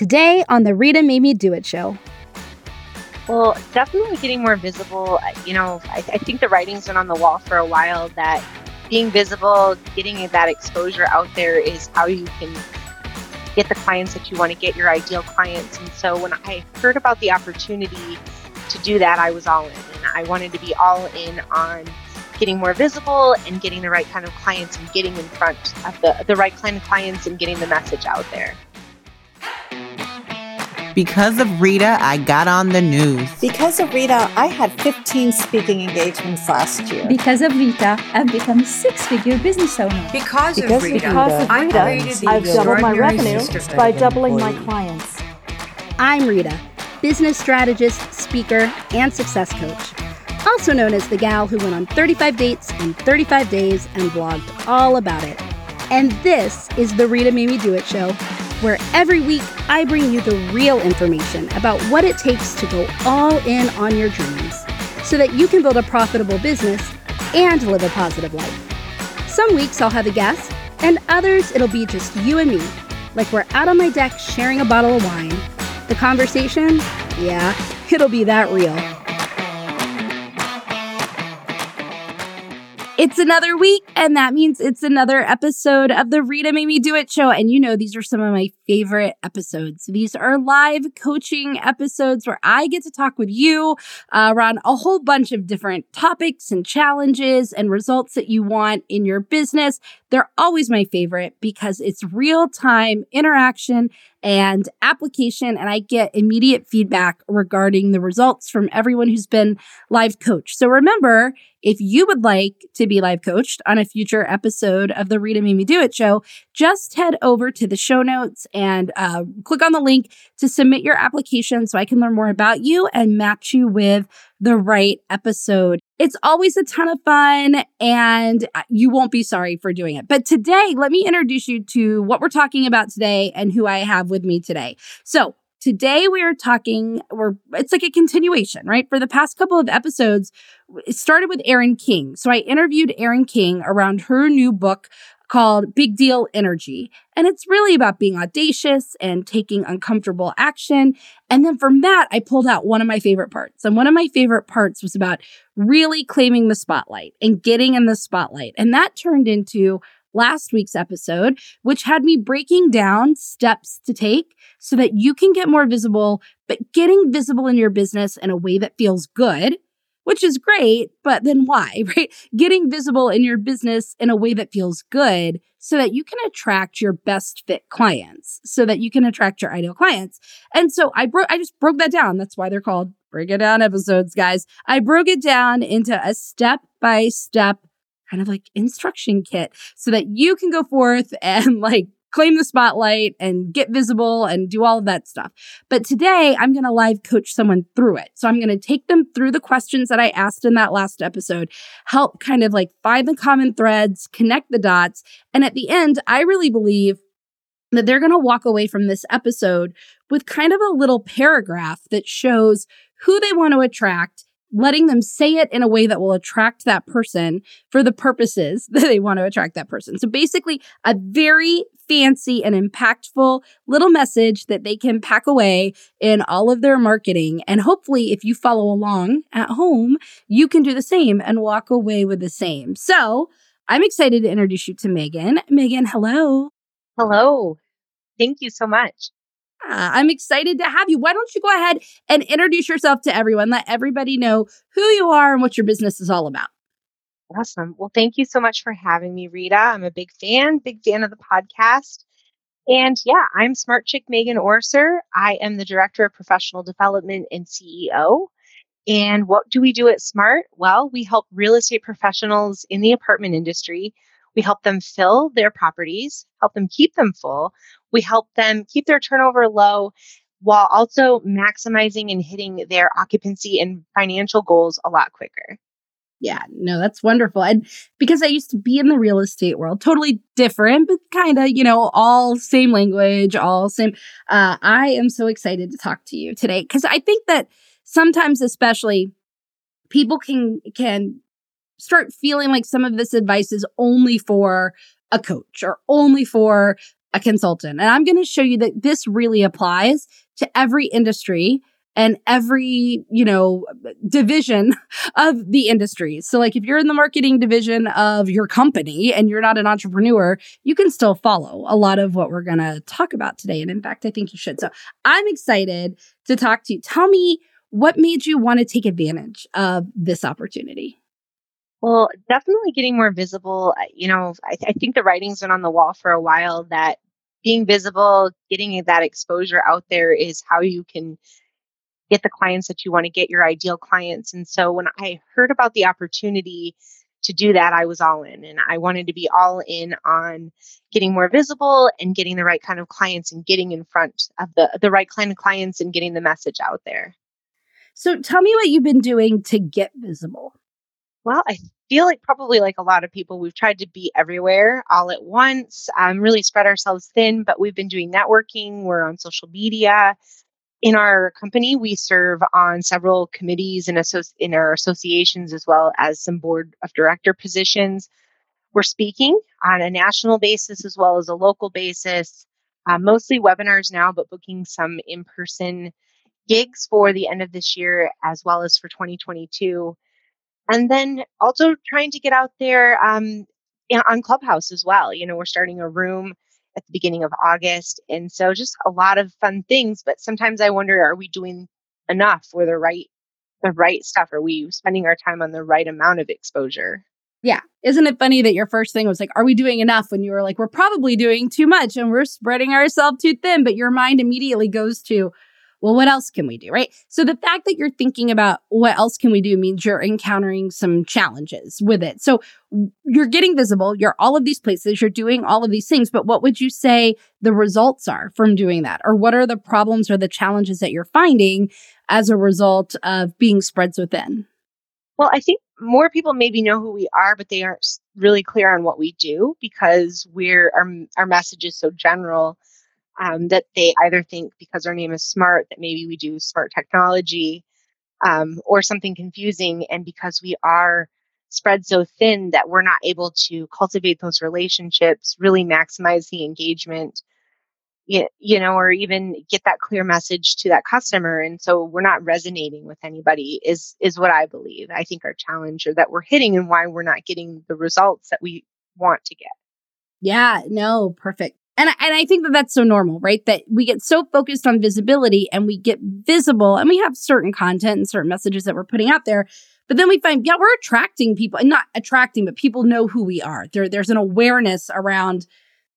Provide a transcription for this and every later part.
Today on the Rita Me Do It show. Well, definitely getting more visible. You know, I, I think the writing's been on the wall for a while that being visible, getting that exposure out there is how you can get the clients that you want to get, your ideal clients. And so when I heard about the opportunity to do that, I was all in. And I wanted to be all in on getting more visible and getting the right kind of clients and getting in front of the, the right kind of clients and getting the message out there. Because of Rita, I got on the news. Because of Rita, I had 15 speaking engagements last year. Because of Rita, I've become a six-figure business owner. Because, because of Rita, because of Rita I've doubled my revenue by doubling my clients. I'm Rita, business strategist, speaker, and success coach. Also known as the gal who went on 35 dates in 35 days and blogged all about it. And this is the Rita Made Me Do It show where every week I bring you the real information about what it takes to go all in on your dreams so that you can build a profitable business and live a positive life. Some weeks I'll have a guest, and others it'll be just you and me, like we're out on my deck sharing a bottle of wine. The conversation, yeah, it'll be that real. It's another week, and that means it's another episode of the Rita Made Me Do It show. And you know, these are some of my favorite episodes. These are live coaching episodes where I get to talk with you uh, around a whole bunch of different topics and challenges and results that you want in your business. They're always my favorite because it's real time interaction and application, and I get immediate feedback regarding the results from everyone who's been live coached. So remember, if you would like to be live coached on a future episode of the Rita Made Me Do It show, just head over to the show notes and uh, click on the link to submit your application so I can learn more about you and match you with the right episode. It's always a ton of fun and uh, you won't be sorry for doing it. But today, let me introduce you to what we're talking about today and who I have with me today. So, Today we are talking, we're, it's like a continuation, right? For the past couple of episodes, it started with Erin King. So I interviewed Erin King around her new book called Big Deal Energy. And it's really about being audacious and taking uncomfortable action. And then from that, I pulled out one of my favorite parts. And one of my favorite parts was about really claiming the spotlight and getting in the spotlight. And that turned into last week's episode, which had me breaking down steps to take so that you can get more visible, but getting visible in your business in a way that feels good, which is great, but then why, right? Getting visible in your business in a way that feels good so that you can attract your best fit clients, so that you can attract your ideal clients. And so I broke, I just broke that down. That's why they're called break it down episodes, guys. I broke it down into a step by step kind of like instruction kit so that you can go forth and like claim the spotlight and get visible and do all of that stuff. But today I'm going to live coach someone through it. So I'm going to take them through the questions that I asked in that last episode, help kind of like find the common threads, connect the dots. And at the end, I really believe that they're going to walk away from this episode with kind of a little paragraph that shows who they want to attract letting them say it in a way that will attract that person for the purposes that they want to attract that person. So basically, a very fancy and impactful little message that they can pack away in all of their marketing. And hopefully, if you follow along at home, you can do the same and walk away with the same. So I'm excited to introduce you to Megan. Megan, hello. Hello. Thank you so much. Ah, I'm excited to have you. Why don't you go ahead and introduce yourself to everyone? Let everybody know who you are and what your business is all about. Awesome. Well, thank you so much for having me, Rita. I'm a big fan, big fan of the podcast. And yeah, I'm Smart Chick Megan Orser. I am the Director of Professional Development and CEO. And what do we do at Smart? Well, we help real estate professionals in the apartment industry. We help them fill their properties, help them keep them full. We help them keep their turnover low while also maximizing and hitting their occupancy and financial goals a lot quicker. Yeah, no, that's wonderful. And because I used to be in the real estate world, totally different, but kind of, you know, all same language, all same. Uh, I am so excited to talk to you today because I think that sometimes, especially, people can can start feeling like some of this advice is only for a coach or only for a consultant. And I'm going to show you that this really applies to every industry and every, you know, division of the industry. So like if you're in the marketing division of your company and you're not an entrepreneur, you can still follow a lot of what we're going to talk about today. And in fact, I think you should. So I'm excited to talk to you. Tell me what made you want to take advantage of this opportunity? Well, definitely getting more visible. You know, I, I think the writing's been on the wall for a while that being visible, getting that exposure out there is how you can get the clients that you want to get, your ideal clients. And so when I heard about the opportunity to do that, I was all in and I wanted to be all in on getting more visible and getting the right kind of clients and getting in front of the, the right kind of clients and getting the message out there. So tell me what you've been doing to get visible. Well, I feel like probably like a lot of people, we've tried to be everywhere all at once, um, really spread ourselves thin, but we've been doing networking. We're on social media. In our company, we serve on several committees and in our associations, as well as some board of director positions. We're speaking on a national basis as well as a local basis, uh, mostly webinars now, but booking some in person gigs for the end of this year as well as for 2022. And then also trying to get out there um, on Clubhouse as well. You know, we're starting a room at the beginning of August. And so just a lot of fun things. But sometimes I wonder, are we doing enough for the right the right stuff? Are we spending our time on the right amount of exposure? Yeah. Isn't it funny that your first thing was like, are we doing enough? When you were like, we're probably doing too much and we're spreading ourselves too thin. But your mind immediately goes to, well, what else can we do? Right. So the fact that you're thinking about what else can we do means you're encountering some challenges with it. So you're getting visible. You're all of these places. You're doing all of these things. But what would you say the results are from doing that? Or what are the problems or the challenges that you're finding as a result of being spreads within? Well, I think more people maybe know who we are, but they aren't really clear on what we do because we're our, our message is so general um, that they either think because our name is smart that maybe we do smart technology um, or something confusing and because we are spread so thin that we're not able to cultivate those relationships really maximize the engagement you, you know or even get that clear message to that customer and so we're not resonating with anybody is is what i believe. I think our challenge or that we're hitting and why we're not getting the results that we want to get. Yeah no perfect and, and I think that that's so normal, right? That we get so focused on visibility and we get visible and we have certain content and certain messages that we're putting out there. But then we find, yeah, we're attracting people and not attracting, but people know who we are. There, there's an awareness around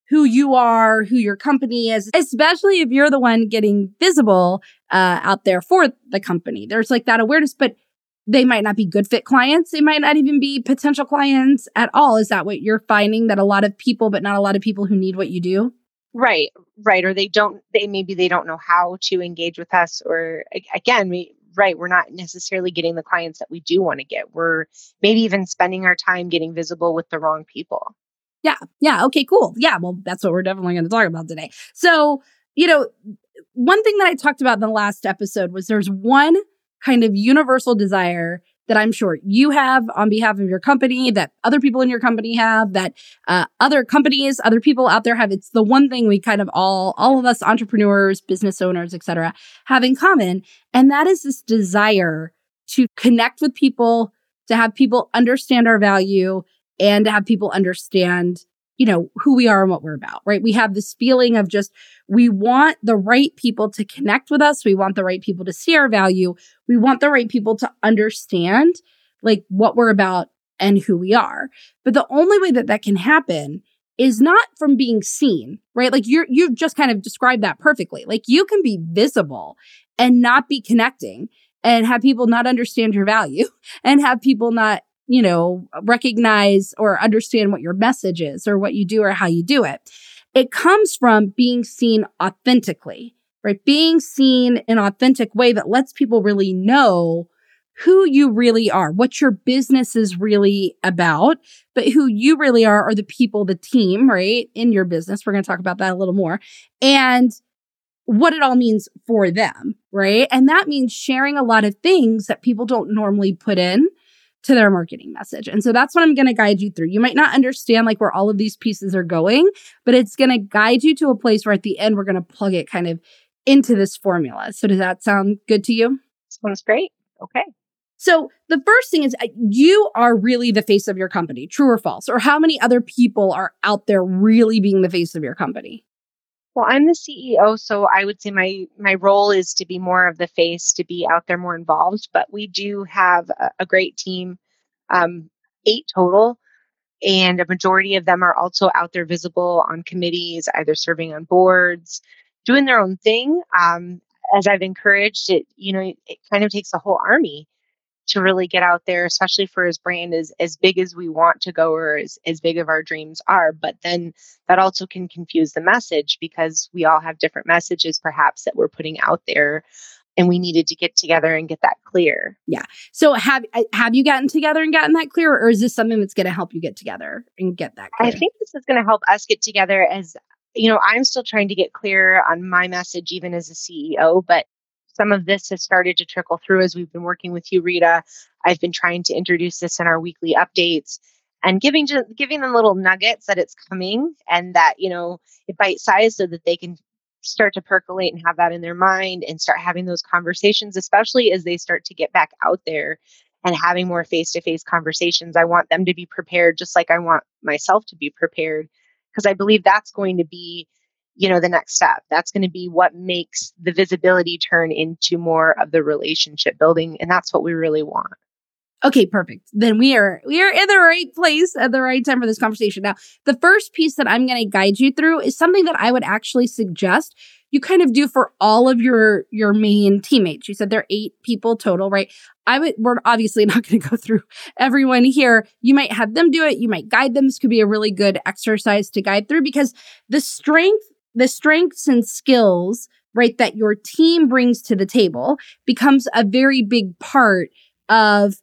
who you are, who your company is, especially if you're the one getting visible uh, out there for the company. There's like that awareness, but they might not be good fit clients. They might not even be potential clients at all. Is that what you're finding that a lot of people, but not a lot of people who need what you do? Right, right. Or they don't, they maybe they don't know how to engage with us. Or again, we, right, we're not necessarily getting the clients that we do want to get. We're maybe even spending our time getting visible with the wrong people. Yeah. Yeah. Okay, cool. Yeah. Well, that's what we're definitely going to talk about today. So, you know, one thing that I talked about in the last episode was there's one kind of universal desire that I'm sure you have on behalf of your company, that other people in your company have, that uh, other companies, other people out there have. It's the one thing we kind of all, all of us entrepreneurs, business owners, etc., have in common, and that is this desire to connect with people, to have people understand our value, and to have people understand you know, who we are and what we're about, right? We have this feeling of just, we want the right people to connect with us. We want the right people to see our value. We want the right people to understand like what we're about and who we are. But the only way that that can happen is not from being seen, right? Like you're, you've just kind of described that perfectly. Like you can be visible and not be connecting and have people not understand your value and have people not you know, recognize or understand what your message is or what you do or how you do it. It comes from being seen authentically, right? Being seen in an authentic way that lets people really know who you really are, what your business is really about, but who you really are are the people, the team, right? In your business. We're going to talk about that a little more. And what it all means for them, right? And that means sharing a lot of things that people don't normally put in to their marketing message. And so that's what I'm going to guide you through. You might not understand like where all of these pieces are going, but it's going to guide you to a place where at the end we're going to plug it kind of into this formula. So does that sound good to you? Sounds great. Okay. So the first thing is uh, you are really the face of your company, true or false? Or how many other people are out there really being the face of your company? Well, I'm the CEO, so I would say my my role is to be more of the face, to be out there more involved. But we do have a, a great team, um, eight total, and a majority of them are also out there visible on committees, either serving on boards, doing their own thing. Um, as I've encouraged it, you know, it kind of takes a whole army to really get out there, especially for his brand as as big as we want to go or as, as big of our dreams are. But then that also can confuse the message because we all have different messages perhaps that we're putting out there and we needed to get together and get that clear. Yeah. So have uh, have you gotten together and gotten that clear or is this something that's going to help you get together and get that clear? I think this is going to help us get together as you know, I'm still trying to get clear on my message even as a CEO, but some of this has started to trickle through as we've been working with you, Rita. I've been trying to introduce this in our weekly updates and giving giving them little nuggets that it's coming and that you know it bite size so that they can start to percolate and have that in their mind and start having those conversations, especially as they start to get back out there and having more face to face conversations. I want them to be prepared just like I want myself to be prepared because I believe that's going to be you know the next step. That's going to be what makes the visibility turn into more of the relationship building and that's what we really want. Okay perfect. Then we are we are in the right place at the right time for this conversation. Now the first piece that i'm going to guide you through is something that i would actually suggest you kind of do for all of your your main teammates. You said there are eight people total right? I would we're obviously not going to go through everyone here. You might have them do it. You might guide them. This could be a really good exercise to guide through because the strength the strengths and skills, right, that your team brings to the table becomes a very big part of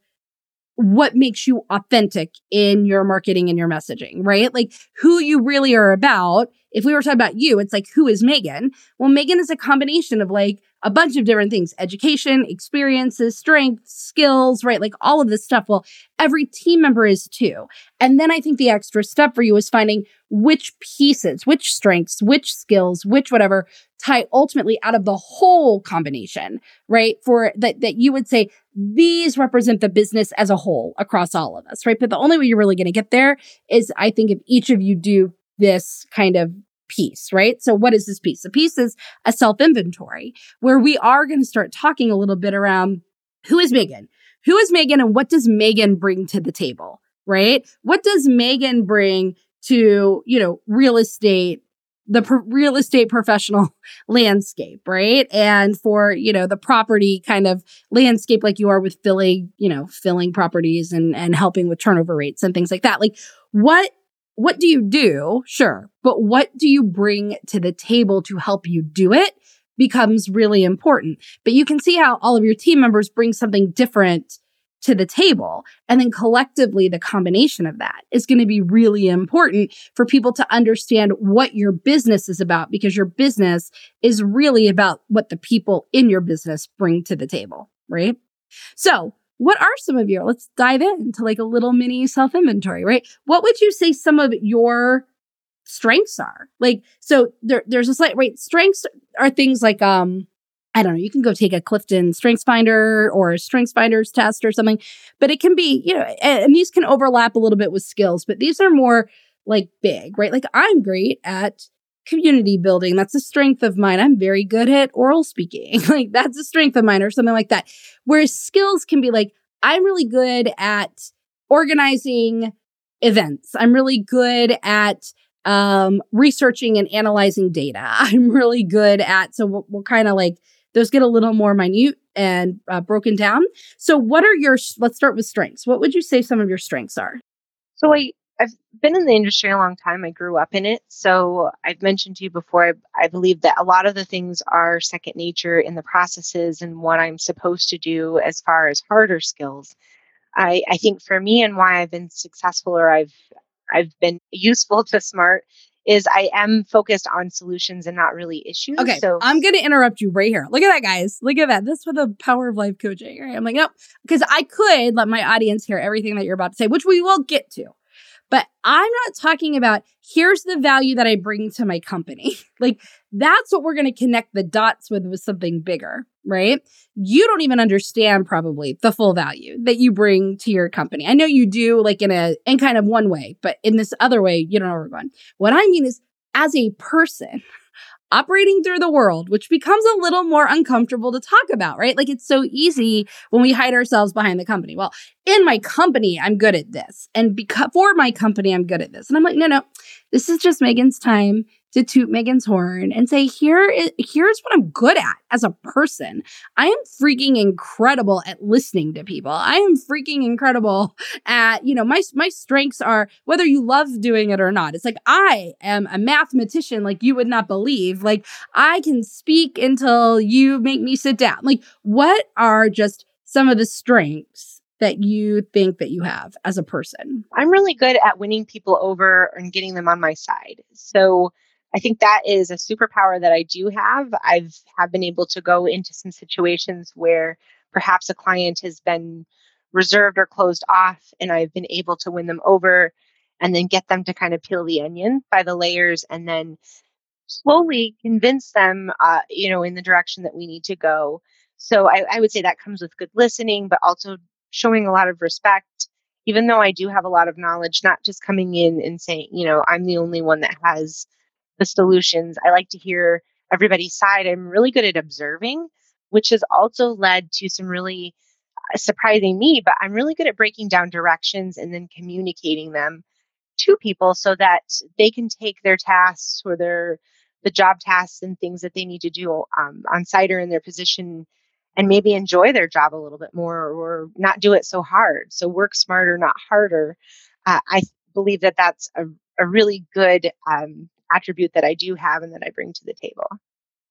what makes you authentic in your marketing and your messaging, right? Like who you really are about. If we were talking about you, it's like, who is Megan? Well, Megan is a combination of like a bunch of different things education, experiences, strengths, skills, right? Like all of this stuff. Well, every team member is too. And then I think the extra step for you is finding which pieces, which strengths, which skills, which whatever tie ultimately out of the whole combination, right? For that, that you would say these represent the business as a whole across all of us, right? But the only way you're really going to get there is I think if each of you do this kind of piece, right? So what is this piece? The piece is a self inventory where we are going to start talking a little bit around who is Megan? Who is Megan and what does Megan bring to the table, right? What does Megan bring to, you know, real estate the real estate professional landscape, right? And for, you know, the property kind of landscape like you are with filling, you know, filling properties and and helping with turnover rates and things like that. Like what what do you do? Sure. But what do you bring to the table to help you do it becomes really important. But you can see how all of your team members bring something different to the table. And then collectively, the combination of that is going to be really important for people to understand what your business is about because your business is really about what the people in your business bring to the table, right? So what are some of your, let's dive into like a little mini self inventory, right? What would you say some of your strengths are? Like, so there, there's a slight, right? Strengths are things like, um, I don't know, you can go take a Clifton Strengths Finder or Strengths Finders test or something, but it can be, you know, and these can overlap a little bit with skills, but these are more like big, right? Like I'm great at community building. That's a strength of mine. I'm very good at oral speaking. like that's a strength of mine or something like that. Whereas skills can be like, I'm really good at organizing events. I'm really good at um, researching and analyzing data. I'm really good at, so we'll, we'll kind of like, those get a little more minute and uh, broken down. So, what are your, let's start with strengths. What would you say some of your strengths are? So, I, I've been in the industry a long time. I grew up in it. So I've mentioned to you before, I, I, believe that a lot of the things are second nature in the processes and what I'm supposed to do as far as harder skills. I, I think for me and why I've been successful or I've I've been useful to smart is I am focused on solutions and not really issues. Okay, So I'm going to interrupt you right here. Look at that, guys. Look at that. That's for the power of life coaching. Right? I'm like, nope, because I could let my audience hear everything that you're about to say, which we will get to. But I'm not talking about here's the value that I bring to my company. like that's what we're going to connect the dots with with something bigger, right? You don't even understand probably the full value that you bring to your company. I know you do like in a in kind of one way, but in this other way, you don't know where we're going. What I mean is as a person, operating through the world, which becomes a little more uncomfortable to talk about, right? Like it's so easy when we hide ourselves behind the company. Well, in my company, I'm good at this. And because for my company, I'm good at this. And I'm like, no, no, this is just Megan's time to toot Megan's horn and say, here is, here's what I'm good at as a person. I am freaking incredible at listening to people. I am freaking incredible at, you know, my, my strengths are whether you love doing it or not. It's like, I am a mathematician like you would not believe. Like I can speak until you make me sit down. Like what are just some of the strengths that you think that you have as a person? I'm really good at winning people over and getting them on my side. So I think that is a superpower that I do have. I've have been able to go into some situations where perhaps a client has been reserved or closed off and I've been able to win them over and then get them to kind of peel the onion by the layers and then slowly convince them uh, you know in the direction that we need to go so I, I would say that comes with good listening but also showing a lot of respect even though i do have a lot of knowledge not just coming in and saying you know i'm the only one that has the solutions. I like to hear everybody's side. I'm really good at observing, which has also led to some really uh, surprising me, but I'm really good at breaking down directions and then communicating them to people so that they can take their tasks or their the job tasks and things that they need to do um, on site or in their position and maybe enjoy their job a little bit more or not do it so hard so work smarter not harder uh, i believe that that's a, a really good um, attribute that I do have and that I bring to the table.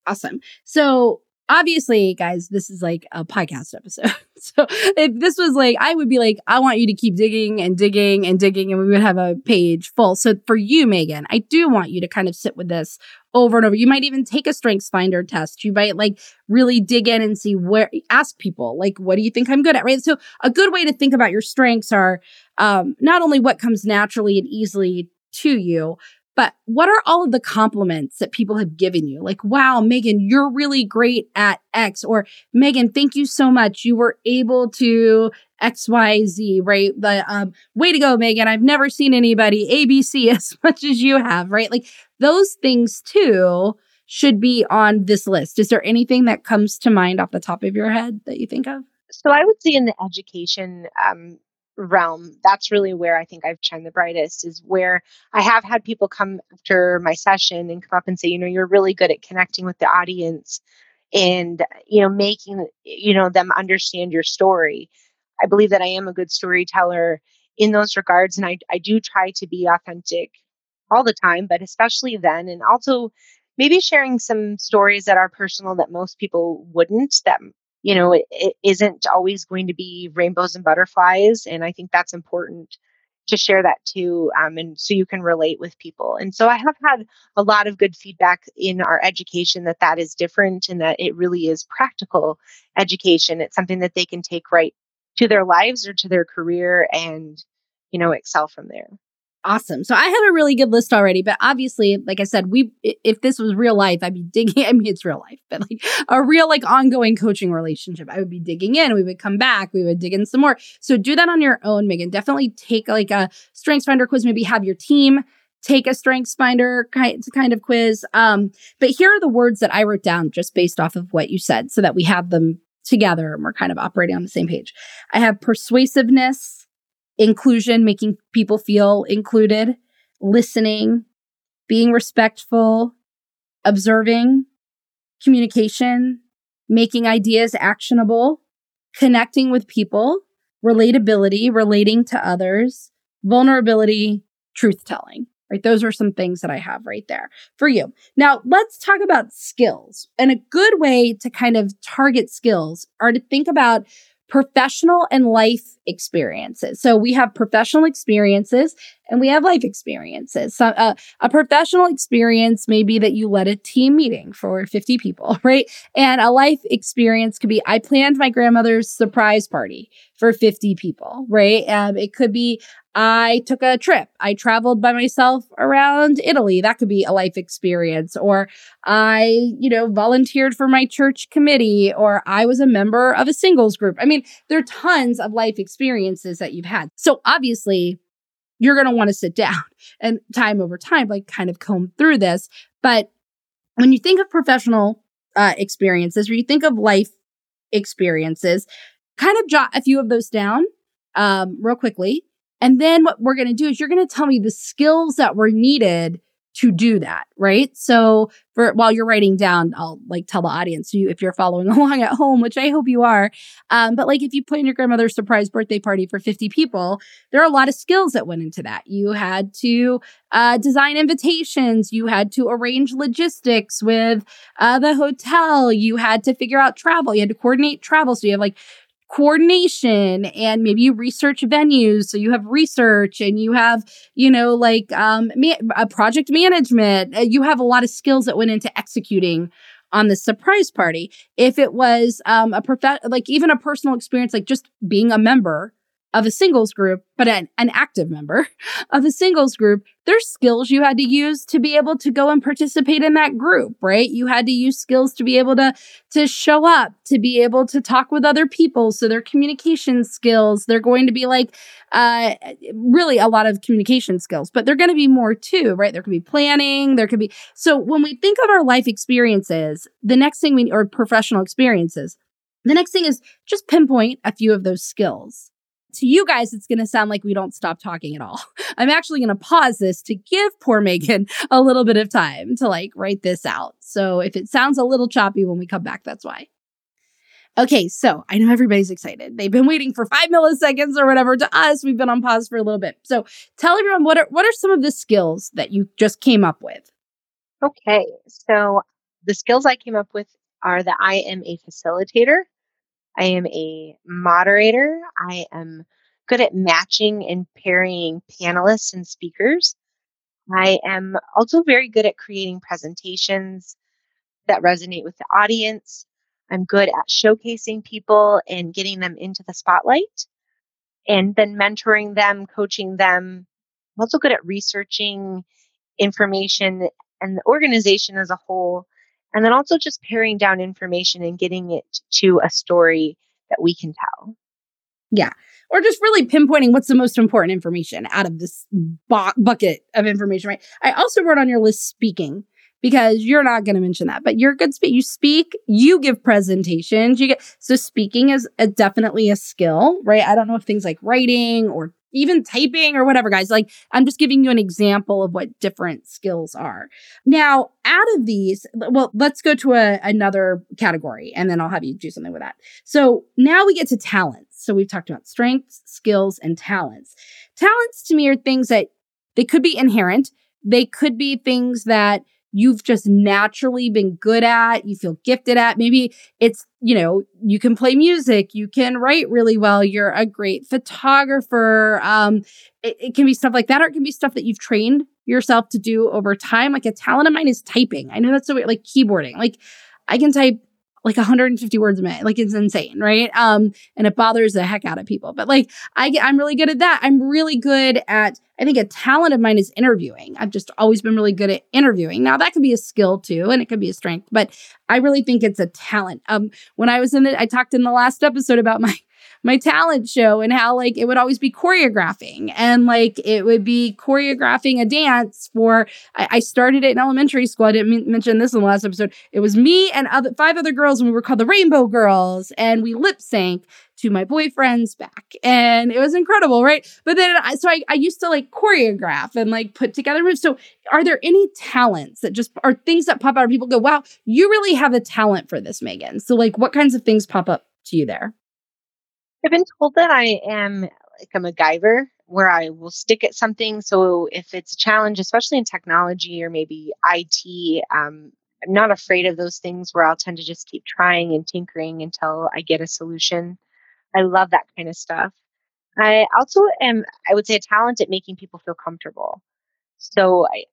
Awesome. So obviously, guys, this is like a podcast episode. so if this was like, I would be like, I want you to keep digging and digging and digging, and we would have a page full. So for you, Megan, I do want you to kind of sit with this over and over. You might even take a strengths finder test. You might like really dig in and see where, ask people, like, what do you think I'm good at? Right. So a good way to think about your strengths are um, not only what comes naturally and easily to you, but what are all of the compliments that people have given you? Like, wow, Megan, you're really great at X, or Megan, thank you so much. You were able to XYZ, right? The um, way to go, Megan. I've never seen anybody ABC as much as you have, right? Like those things too should be on this list. Is there anything that comes to mind off the top of your head that you think of? So I would say in the education um, realm that's really where i think i've shined the brightest is where i have had people come after my session and come up and say you know you're really good at connecting with the audience and you know making you know them understand your story. I believe that i am a good storyteller in those regards and i, I do try to be authentic all the time but especially then and also maybe sharing some stories that are personal that most people wouldn't that you know, it, it isn't always going to be rainbows and butterflies. And I think that's important to share that too. Um, and so you can relate with people. And so I have had a lot of good feedback in our education that that is different and that it really is practical education. It's something that they can take right to their lives or to their career and, you know, excel from there. Awesome. So I have a really good list already, but obviously, like I said, we if this was real life, I'd be digging. I mean, it's real life, but like a real like ongoing coaching relationship, I would be digging in. We would come back. We would dig in some more. So do that on your own, Megan. Definitely take like a strengths finder quiz. Maybe have your team take a strengths finder kind kind of quiz. Um, but here are the words that I wrote down just based off of what you said, so that we have them together and we're kind of operating on the same page. I have persuasiveness inclusion, making people feel included, listening, being respectful, observing, communication, making ideas actionable, connecting with people, relatability, relating to others, vulnerability, truth telling. Right? Those are some things that I have right there for you. Now, let's talk about skills. And a good way to kind of target skills are to think about professional and life experiences. So we have professional experiences and we have life experiences. So, uh, a professional experience may be that you led a team meeting for 50 people, right? And a life experience could be I planned my grandmother's surprise party for 50 people, right? Um, it could be I took a trip. I traveled by myself around Italy. That could be a life experience. Or I, you know, volunteered for my church committee, or I was a member of a singles group. I mean, there are tons of life experiences that you've had. So obviously, you're going to want to sit down and time over time, like kind of comb through this. But when you think of professional uh, experiences or you think of life experiences, kind of jot a few of those down um, real quickly and then what we're going to do is you're going to tell me the skills that were needed to do that, right? So for while you're writing down, I'll like tell the audience you if you're following along at home, which I hope you are. Um, but like if you plan your grandmother's surprise birthday party for 50 people, there are a lot of skills that went into that. You had to uh, design invitations, you had to arrange logistics with uh, the hotel, you had to figure out travel, you had to coordinate travel. So you have like coordination and maybe you research venues. So you have research and you have you know like um ma- a project management. Uh, you have a lot of skills that went into executing on the surprise party. If it was um a prof like even a personal experience like just being a member of a singles group, but an, an active member of a singles group, there's skills you had to use to be able to go and participate in that group, right? You had to use skills to be able to, to show up, to be able to talk with other people. So their communication skills, they're going to be like, uh, really a lot of communication skills, but they're going to be more too, right? There could be planning. There could be, so when we think of our life experiences, the next thing we, or professional experiences, the next thing is just pinpoint a few of those skills to you guys, it's going to sound like we don't stop talking at all. I'm actually going to pause this to give poor Megan a little bit of time to like write this out. So if it sounds a little choppy when we come back, that's why. Okay, so I know everybody's excited. They've been waiting for five milliseconds or whatever. To us, we've been on pause for a little bit. So tell everyone what are what are some of the skills that you just came up with? Okay, so the skills I came up with are that I am a facilitator. I am a moderator. I am good at matching and pairing panelists and speakers. I am also very good at creating presentations that resonate with the audience. I'm good at showcasing people and getting them into the spotlight and then mentoring them, coaching them. I'm also good at researching information and the organization as a whole and then also just paring down information and getting it to a story that we can tell. Yeah. Or just really pinpointing what's the most important information out of this bu- bucket of information, right? I also wrote on your list speaking because you're not going to mention that, but you're a good speak. You speak, you give presentations, you get so speaking is a, definitely a skill, right? I don't know if things like writing or even typing or whatever, guys. Like, I'm just giving you an example of what different skills are. Now, out of these, well, let's go to a, another category and then I'll have you do something with that. So now we get to talents. So we've talked about strengths, skills, and talents. Talents to me are things that they could be inherent, they could be things that you've just naturally been good at, you feel gifted at. Maybe it's, you know, you can play music, you can write really well, you're a great photographer. Um, it, it can be stuff like that, or it can be stuff that you've trained yourself to do over time. Like a talent of mine is typing. I know that's so weird, like keyboarding. Like I can type like 150 words a minute. Like it's insane, right? Um, and it bothers the heck out of people. But like I get, I'm really good at that. I'm really good at. I think a talent of mine is interviewing. I've just always been really good at interviewing. Now that could be a skill too, and it could be a strength, but I really think it's a talent. Um, when I was in the, I talked in the last episode about my my talent show and how like it would always be choreographing. And like it would be choreographing a dance for I, I started it in elementary school. I didn't m- mention this in the last episode. It was me and other five other girls and we were called the Rainbow Girls and we lip sync to my boyfriend's back. And it was incredible right? But then I, so I, I used to like choreograph and like put together moves. So are there any talents that just are things that pop out of people go wow you really have a talent for this megan. So like what kinds of things pop up to you there I've been told that I am like a MacGyver, where I will stick at something. So if it's a challenge, especially in technology or maybe IT, um, I'm not afraid of those things where I'll tend to just keep trying and tinkering until I get a solution. I love that kind of stuff. I also am, I would say, a talent at making people feel comfortable. So I,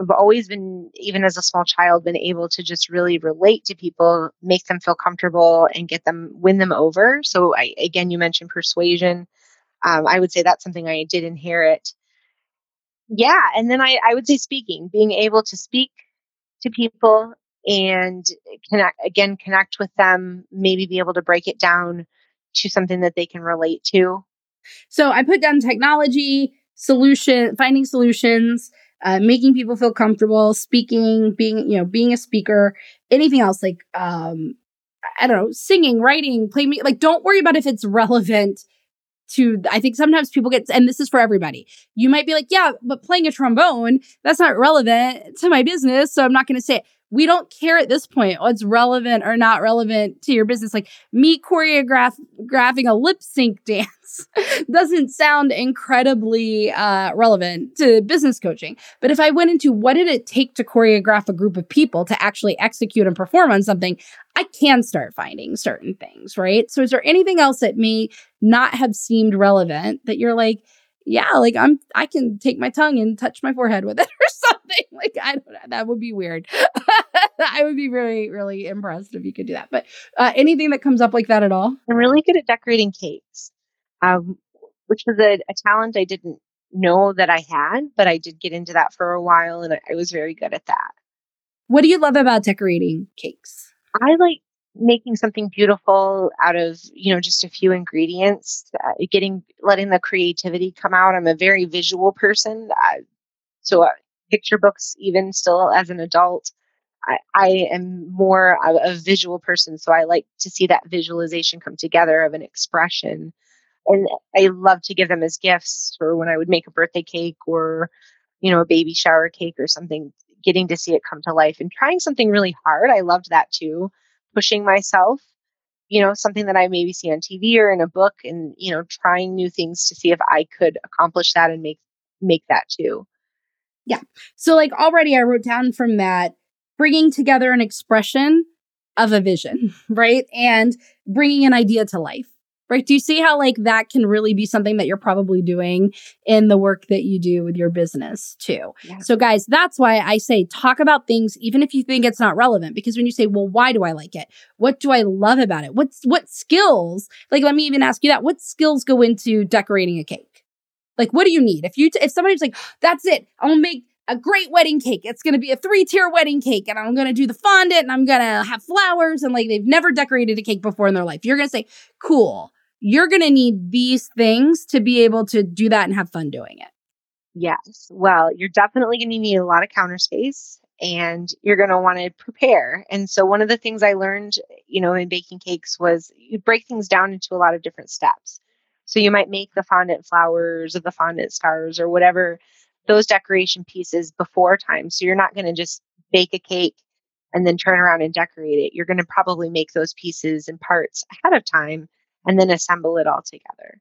I've always been, even as a small child, been able to just really relate to people, make them feel comfortable, and get them, win them over. So I, again, you mentioned persuasion. Um, I would say that's something I did inherit. Yeah, and then I, I would say speaking, being able to speak to people and connect again, connect with them, maybe be able to break it down to something that they can relate to. So I put down technology, solution, finding solutions, uh, making people feel comfortable, speaking, being, you know, being a speaker, anything else like, um, I don't know, singing, writing, playing, like, don't worry about if it's relevant to I think sometimes people get and this is for everybody. You might be like, yeah, but playing a trombone, that's not relevant to my business, so I'm not going to say it we don't care at this point what's relevant or not relevant to your business. Like me choreographing a lip sync dance doesn't sound incredibly uh, relevant to business coaching. But if I went into what did it take to choreograph a group of people to actually execute and perform on something, I can start finding certain things, right? So is there anything else that may not have seemed relevant that you're like, yeah, like I'm, I can take my tongue and touch my forehead with it or something. Like I don't know, that would be weird. I would be really, really impressed if you could do that. But uh, anything that comes up like that at all? I'm really good at decorating cakes, um, which was a, a talent I didn't know that I had, but I did get into that for a while, and I, I was very good at that. What do you love about decorating cakes? I like making something beautiful out of you know just a few ingredients uh, getting letting the creativity come out. I'm a very visual person so uh, picture books even still as an adult. I, I am more of a visual person so i like to see that visualization come together of an expression. And i love to give them as gifts for when i would make a birthday cake or you know a baby shower cake or something getting to see it come to life and trying something really hard i loved that too pushing myself you know something that i maybe see on tv or in a book and you know trying new things to see if i could accomplish that and make make that too. Yeah. So like already i wrote down from that bringing together an expression of a vision right? And bringing an idea to life right? Do you see how like that can really be something that you're probably doing in the work that you do with your business too? Yeah. So guys, that's why I say talk about things even if you think it's not relevant because when you say, "Well, why do I like it? What do I love about it? What's what skills?" Like let me even ask you that. What skills go into decorating a cake? Like what do you need? If you t- if somebody's like, "That's it. I'll make a great wedding cake. It's going to be a three tier wedding cake, and I'm going to do the fondant, and I'm going to have flowers, and like they've never decorated a cake before in their life. You're going to say, cool you're going to need these things to be able to do that and have fun doing it. Yes. Well, you're definitely going to need a lot of counter space and you're going to want to prepare. And so one of the things I learned, you know, in baking cakes was you break things down into a lot of different steps. So you might make the fondant flowers or the fondant stars or whatever those decoration pieces before time. So you're not going to just bake a cake and then turn around and decorate it. You're going to probably make those pieces and parts ahead of time and then assemble it all together.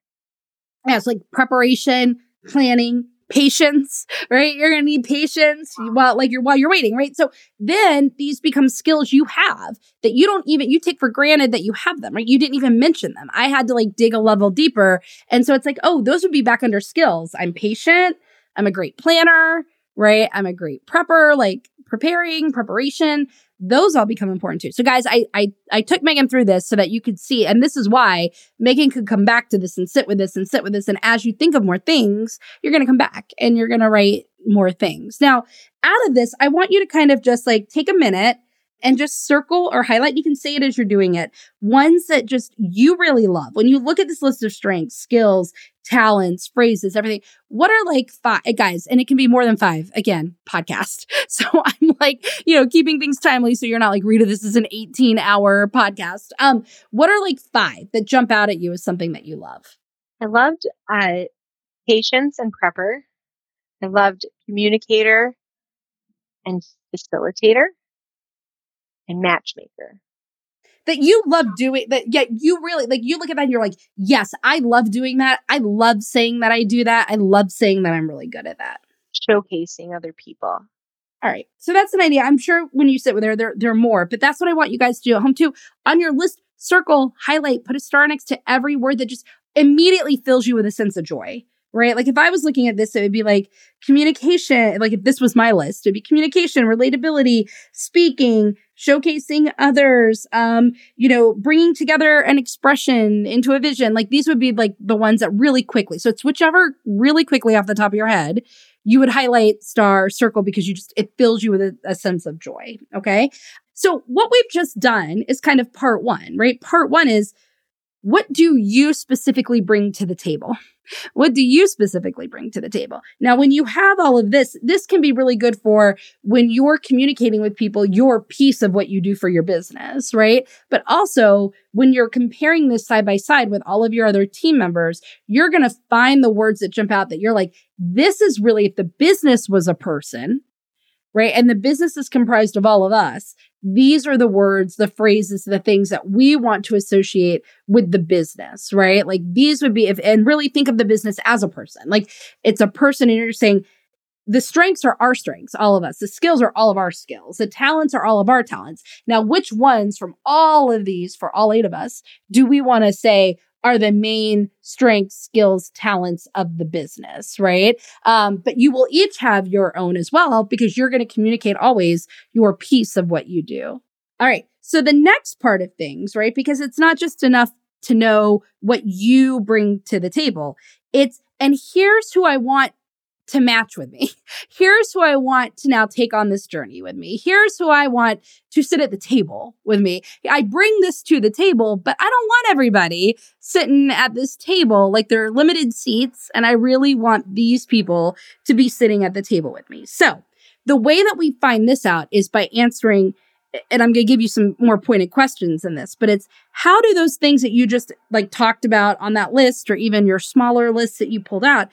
Yeah, it's like preparation, planning, patience, right? You're gonna need patience while like you're while you're waiting, right? So then these become skills you have that you don't even you take for granted that you have them, right? You didn't even mention them. I had to like dig a level deeper. And so it's like, oh, those would be back under skills. I'm patient, I'm a great planner, right? I'm a great prepper, like preparing, preparation those all become important too. So guys, I, I, I took Megan through this so that you could see, and this is why Megan could come back to this and sit with this and sit with this. And as you think of more things, you're going to come back and you're going to write more things. Now, out of this, I want you to kind of just like take a minute and just circle or highlight. You can say it as you're doing it. Ones that just you really love. When you look at this list of strengths, skills, talents, phrases, everything, what are like five guys? And it can be more than five. Again, podcast. So I'm like, you know, keeping things timely so you're not like, Rita, this is an 18 hour podcast. Um, what are like five that jump out at you as something that you love? I loved uh, patience and prepper. I loved communicator and facilitator and matchmaker. That you love doing that yet you really like you look at that and you're like yes i love doing that. I love saying that i do that. I love saying that i'm really good at that. Showcasing other people. All right. So that's an idea. I'm sure when you sit with her there there are more but that's what i want you guys to do at home too. On your list circle highlight put a star next to every word that just immediately fills you with a sense of joy right? Like if I was looking at this, it would be like communication. Like if this was my list, it'd be communication, relatability, speaking, showcasing others, um, you know, bringing together an expression into a vision. Like these would be like the ones that really quickly. So it's whichever really quickly off the top of your head you would highlight star circle because you just it fills you with a, a sense of joy. Okay. So what we've just done is kind of part one, right? Part one is what do you specifically bring to the table? What do you specifically bring to the table? Now, when you have all of this, this can be really good for when you're communicating with people your piece of what you do for your business, right? But also when you're comparing this side by side with all of your other team members, you're going to find the words that jump out that you're like, this is really, if the business was a person, right? And the business is comprised of all of us. These are the words, the phrases, the things that we want to associate with the business, right? Like these would be if, and really think of the business as a person. Like it's a person and you're saying, the strengths are our strengths, all of us. The skills are all of our skills. The talents are all of our talents. Now, which ones from all of these, for all eight of us, do we want to say, are the main strengths, skills, talents of the business, right? Um, but you will each have your own as well because you're going to communicate always your piece of what you do. All right. So the next part of things, right? Because it's not just enough to know what you bring to the table. It's, and here's who I want to match with me. Here's who I want to now take on this journey with me. Here's who I want to sit at the table with me. I bring this to the table, but I don't want everybody sitting at this table like there are limited seats. And I really want these people to be sitting at the table with me. So the way that we find this out is by answering and I'm going to give you some more pointed questions in this, but it's how do those things that you just like talked about on that list or even your smaller lists that you pulled out,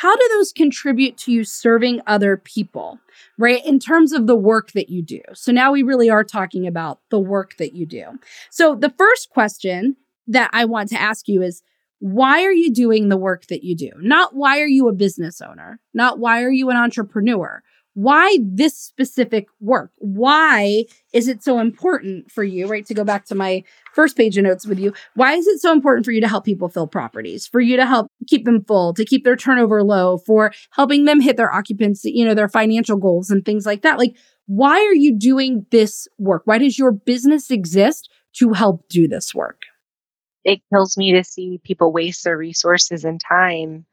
how do those contribute to you serving other people, right? In terms of the work that you do. So now we really are talking about the work that you do. So the first question that I want to ask you is, why are you doing the work that you do? Not why are you a business owner? Not why are you an entrepreneur? Why this specific work? Why is it so important for you, right? To go back to my first page of notes with you, why is it so important for you to help people fill properties, for you to help keep them full, to keep their turnover low, for helping them hit their occupancy, you know, their financial goals and things like that? Like, why are you doing this work? Why does your business exist to help do this work? It kills me to see people waste their resources and time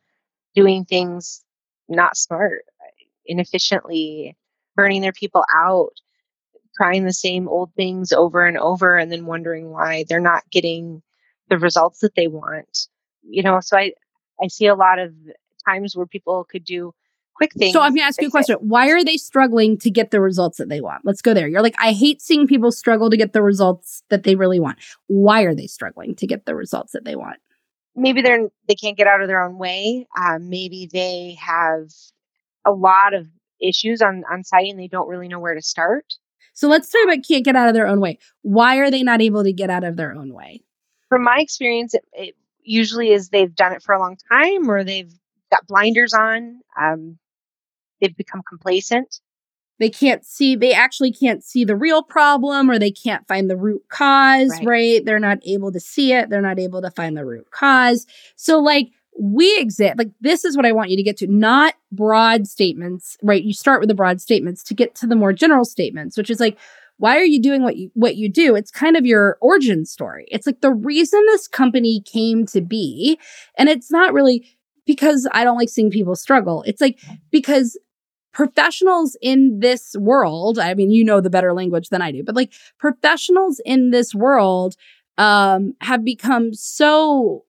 doing things not smart inefficiently, burning their people out, trying the same old things over and over, and then wondering why they're not getting the results that they want. You know, so I, I see a lot of times where people could do quick things. So I'm going to ask you a question. It. Why are they struggling to get the results that they want? Let's go there. You're like, I hate seeing people struggle to get the results that they really want. Why are they struggling to get the results that they want? Maybe they're they can't get out of their own way. Um, maybe they have a lot of issues on, on site and they don't really know where to start. So let's talk about can't get out of their own way. Why are they not able to get out of their own way? From my experience, it, it usually is they've done it for a long time or they've got blinders on. Um, they've become complacent. They can't see, they actually can't see the real problem or they can't find the root cause, right? right? They're not able to see it. They're not able to find the root cause. So, like, we exist like this is what i want you to get to not broad statements right? You start with the broad statements to get to the more general statements which is like why are you doing what you what you do? It's kind of your origin story. It's like the reason this company came to be and it's not really because i don't like seeing people struggle. It's like because professionals in this world i mean you know the better language than i do but like professionals in this world um have become so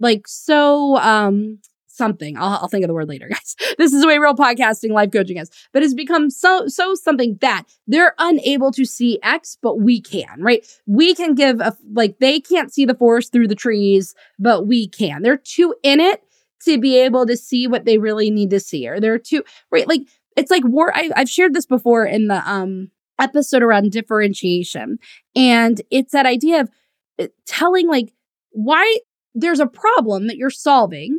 like so um something. I'll, I'll think of the word later, guys. This is the way real podcasting, life coaching is. But it's become so so something that they're unable to see X, but we can, right? We can give a like they can't see the forest through the trees, but we can. They're too in it to be able to see what they really need to see, or they're too right. Like it's like war. I, I've shared this before in the um episode around differentiation, and it's that idea of uh, telling like why there's a problem that you're solving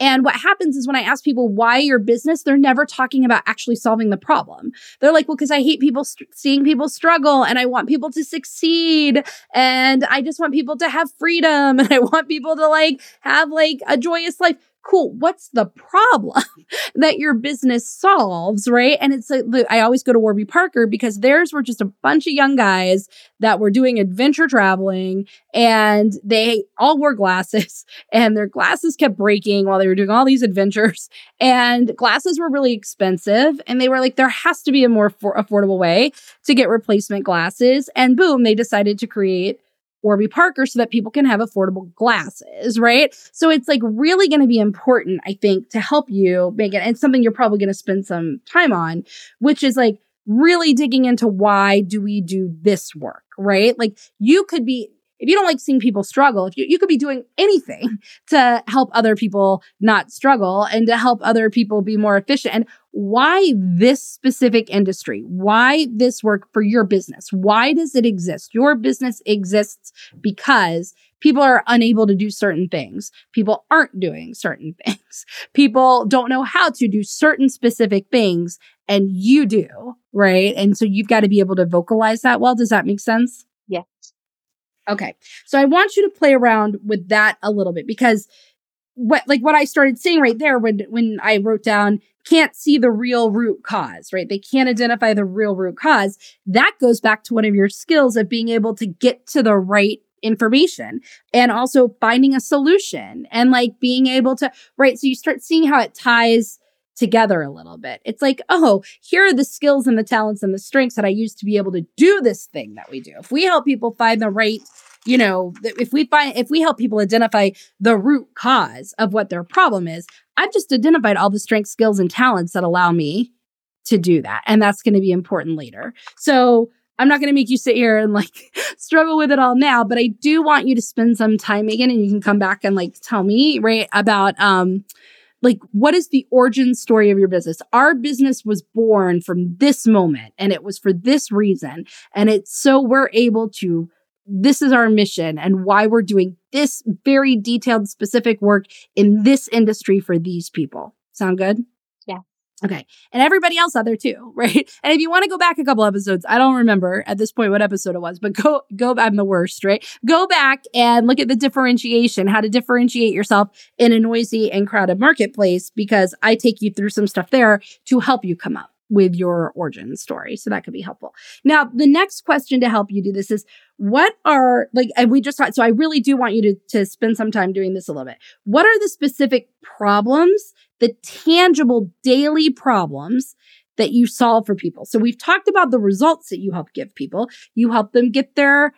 And what happens is when I ask people why your business, they're never talking about actually solving the problem. They're like, well, because I hate people st- seeing people struggle and I want people to succeed. And I just want people to have freedom and I want people to like have like a joyous life cool, what's the problem that your business solves, right? And it's like, I always go to Warby Parker because theirs were just a bunch of young guys that were doing adventure traveling and they all wore glasses and their glasses kept breaking while they were doing all these adventures. And glasses were really expensive. And they were like, there has to be a more for- affordable way to get replacement glasses. And boom, they decided to create Warby Parker so that people can have affordable glasses, right? So it's like really going to be important, I think, to help you make it. And something you're probably going to spend some time on, which is like really digging into why do we do this work, right? Like you could be, if you don't like seeing people struggle, if you, you could be doing anything to help other people not struggle and to help other people be more efficient. And why this specific industry? Why this work for your business? Why does it exist? Your business exists because people are unable to do certain things. People aren't doing certain things. People don't know how to do certain specific things and you do, right? And so you've got to be able to vocalize that well. Does that make sense? Yes. Okay. So I want you to play around with that a little bit because what like what I started saying right there when when I wrote down can't see the real root cause, right? They can't identify the real root cause. That goes back to one of your skills of being able to get to the right information and also finding a solution and like being able to, right? So you start seeing how it ties together a little bit. It's like, oh, here are the skills and the talents and the strengths that I use to be able to do this thing that we do. If we help people find the right you know, if we find, if we help people identify the root cause of what their problem is, I've just identified all the strengths, skills, and talents that allow me to do that. And that's going to be important later. So I'm not going to make you sit here and like struggle with it all now, but I do want you to spend some time again and you can come back and like tell me, right, about, um, like what is the origin story of your business our business was born from this moment and it was for this reason and it's so we're able to this is our mission and why we're doing this very detailed, specific work in this industry for these people. Sound good? Yeah. Okay. And everybody else out there too, right? And if you want to go back a couple episodes, I don't remember at this point what episode it was, but go, go, I'm the worst, right? Go back and look at the differentiation, how to differentiate yourself in a noisy and crowded marketplace, because I take you through some stuff there to help you come up with your origin story. So that could be helpful. Now, the next question to help you do this is what are like, and we just talked, so I really do want you to, to spend some time doing this a little bit. What are the specific problems, the tangible daily problems that you solve for people? So we've talked about the results that you help give people. You help them get their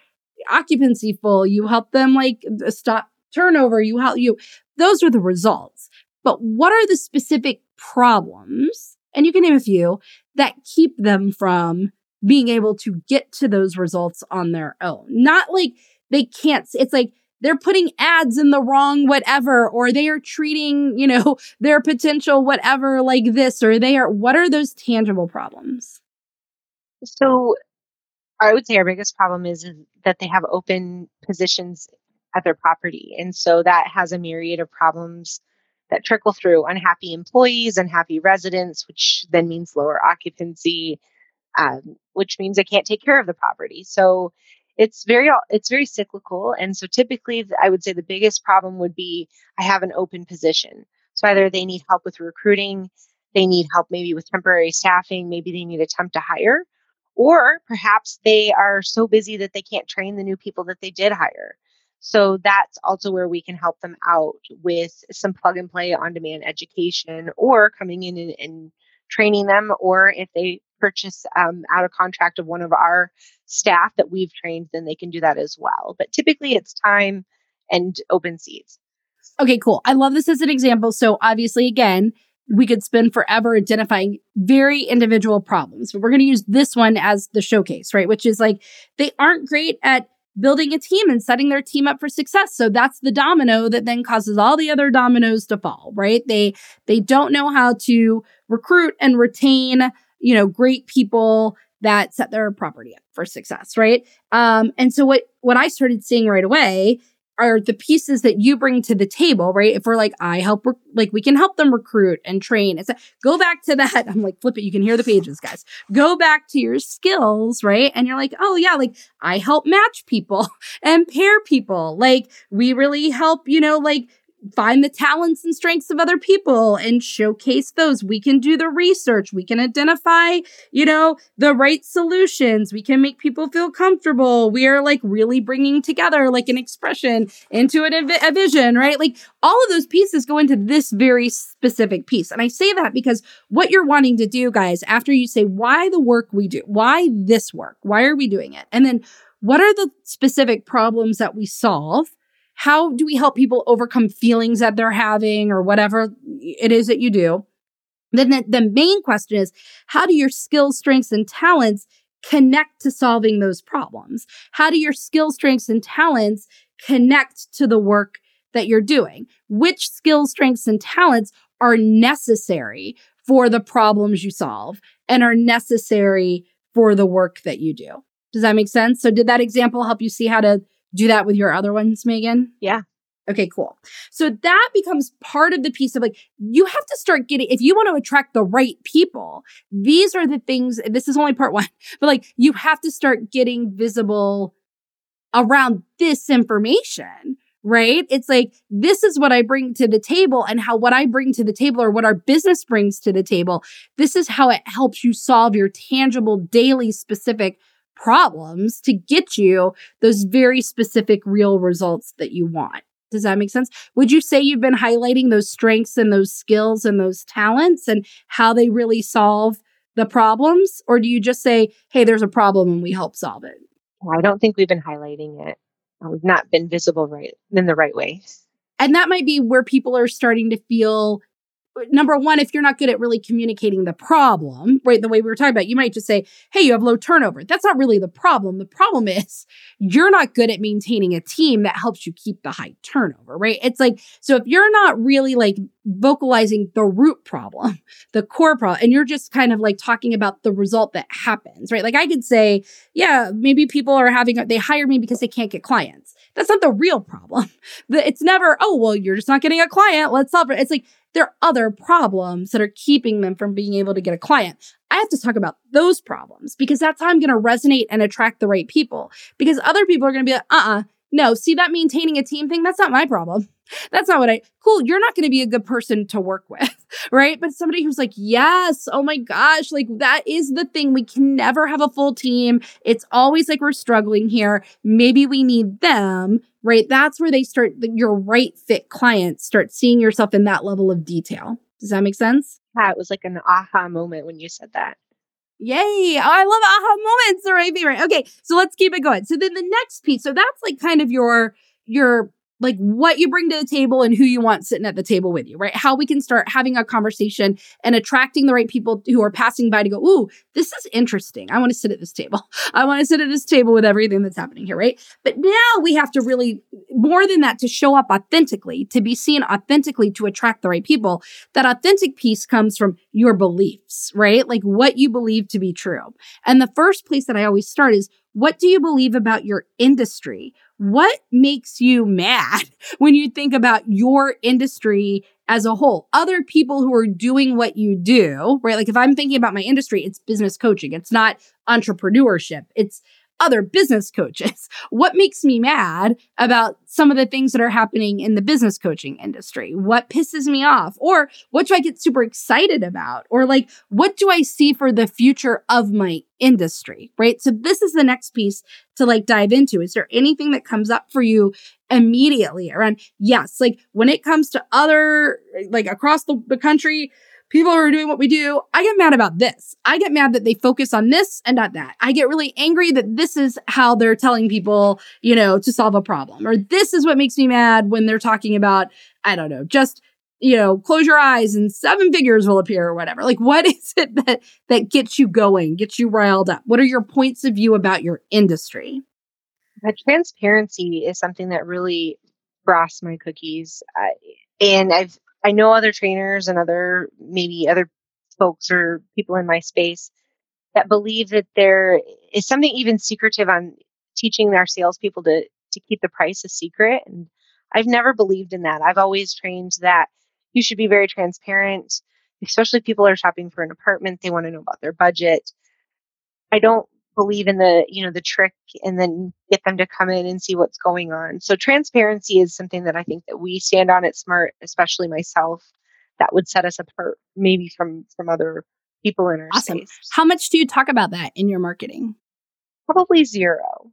occupancy full. You help them like stop turnover. You help you. Those are the results. But what are the specific problems and you can name a few that keep them from being able to get to those results on their own. Not like they can't, it's like they're putting ads in the wrong whatever, or they are treating, you know, their potential whatever like this, or they are, what are those tangible problems? So I would say our biggest problem is, is that they have open positions at their property. And so that has a myriad of problems that trickle through unhappy employees, unhappy residents, which then means lower occupancy, um, which means I can't take care of the property. So it's very it's very cyclical, and so typically I would say the biggest problem would be I have an open position. So either they need help with recruiting, they need help maybe with temporary staffing, maybe they need a temp to hire, or perhaps they are so busy that they can't train the new people that they did hire. So that's also where we can help them out with some plug and play on demand education or coming in and, and training them, or if they purchase um, out of contract of one of our staff that we've trained, then they can do that as well. But typically it's time and open seats. Okay, cool. I love this as an example. So obviously, again, we could spend forever identifying very individual problems, but we're going to use this one as the showcase, right? Which is like they aren't great at building a team and setting their team up for success. So that's the domino that then causes all the other dominoes to fall, right? They they don't know how to recruit and retain, you know, great people that set their property up for success, right? Um, and so what what I started seeing right away are the pieces that you bring to the table, right? If we're like, I help, rec- like we can help them recruit and train. It's a, go back to that. I'm like, flip it. You can hear the pages, guys. Go back to your skills, right? And you're like, oh yeah, like I help match people and pair people. Like we really help, you know, like find the talents and strengths of other people and showcase those. We can do the research. We can identify, you know, the right solutions. We can make people feel comfortable. We are like really bringing together like an expression into an, a vision, right? Like all of those pieces go into this very specific piece. And I say that because what you're wanting to do, guys, after you say why the work we do, why this work, why are we doing it? And then what are the specific problems that we solve? How do we help people overcome feelings that they're having or whatever it is that you do? Then the, the main question is how do your skills, strengths, and talents connect to solving those problems? How do your skills, strengths, and talents connect to the work that you're doing? Which skills, strengths, and talents are necessary for the problems you solve and are necessary for the work that you do? Does that make sense? So, did that example help you see how to do that with your other ones, Megan? Yeah. Okay, cool. So that becomes part of the piece of like, you have to start getting, if you want to attract the right people, these are the things, this is only part one, but like, you have to start getting visible around this information, right? It's like, this is what I bring to the table and how what I bring to the table or what our business brings to the table. This is how it helps you solve your tangible, daily, specific problems to get you those very specific real results that you want. Does that make sense? Would you say you've been highlighting those strengths and those skills and those talents and how they really solve the problems? Or do you just say, hey, there's a problem and we help solve it? I don't think we've been highlighting it. Uh, we've not been visible right in the right way. And that might be where people are starting to feel number one, if you're not good at really communicating the problem, right, the way we were talking about, you might just say, hey, you have low turnover. That's not really the problem. The problem is you're not good at maintaining a team that helps you keep the high turnover, right? It's like, so if you're not really like vocalizing the root problem, the core problem, and you're just kind of like talking about the result that happens, right? Like I could say, yeah, maybe people are having, they hire me because they can't get clients. That's not the real problem. It's never, oh, well, you're just not getting a client. Let's solve it. It's like, there are other problems that are keeping them from being able to get a client. I have to talk about those problems because that's how I'm going to resonate and attract the right people. Because other people are going to be like, uh uh-uh, uh no, see that maintaining a team thing? That's not my problem. That's not what I, cool. You're not going to be a good person to work with, right? But somebody who's like, yes, oh my gosh, like that is the thing. We can never have a full team. It's always like we're struggling here. Maybe we need them, right? That's where they start, your right fit clients start seeing yourself in that level of detail. Does that make sense? Yeah, it was like an aha moment when you said that. Yay. Oh, I love aha moments. They're my favorite. Okay. So let's keep it going. So then the next piece. So that's like kind of your, your like what you bring to the table and who you want sitting at the table with you, right? How we can start having a conversation and attracting the right people who are passing by to go, Ooh, this is interesting. I want to sit at this table. I want to sit at this table with everything that's happening here, right? But now we have to really, more than that, to show up authentically, to be seen authentically to attract the right people. That authentic piece comes from your beliefs, right? Like what you believe to be true. And the first place that I always start is, what do you believe about your industry? What makes you mad when you think about your industry as a whole? Other people who are doing what you do, right? Like if I'm thinking about my industry, it's business coaching. It's not entrepreneurship. It's other business coaches. What makes me mad about some of the things that are happening in the business coaching industry? What pisses me off? Or what do I get super excited about? Or like, what do I see for the future of my industry? Right. So this is the next piece to like dive into. Is there anything that comes up for you immediately around? Yes. Like when it comes to other, like across the, the country, people who are doing what we do, I get mad about this. I get mad that they focus on this and not that. I get really angry that this is how they're telling people, you know, to solve a problem. Or this is what makes me mad when they're talking about, I don't know, just you know, close your eyes and seven figures will appear or whatever. Like, what is it that that gets you going, gets you riled up? What are your points of view about your industry? The transparency is something that really frosts my cookies, uh, and I've I know other trainers and other maybe other folks or people in my space that believe that there is something even secretive on teaching our salespeople to to keep the price a secret. And I've never believed in that. I've always trained that you should be very transparent, especially people are shopping for an apartment. They want to know about their budget. I don't believe in the, you know, the trick and then get them to come in and see what's going on. So transparency is something that I think that we stand on at Smart, especially myself, that would set us apart maybe from from other people in our Awesome. space. How much do you talk about that in your marketing? Probably zero.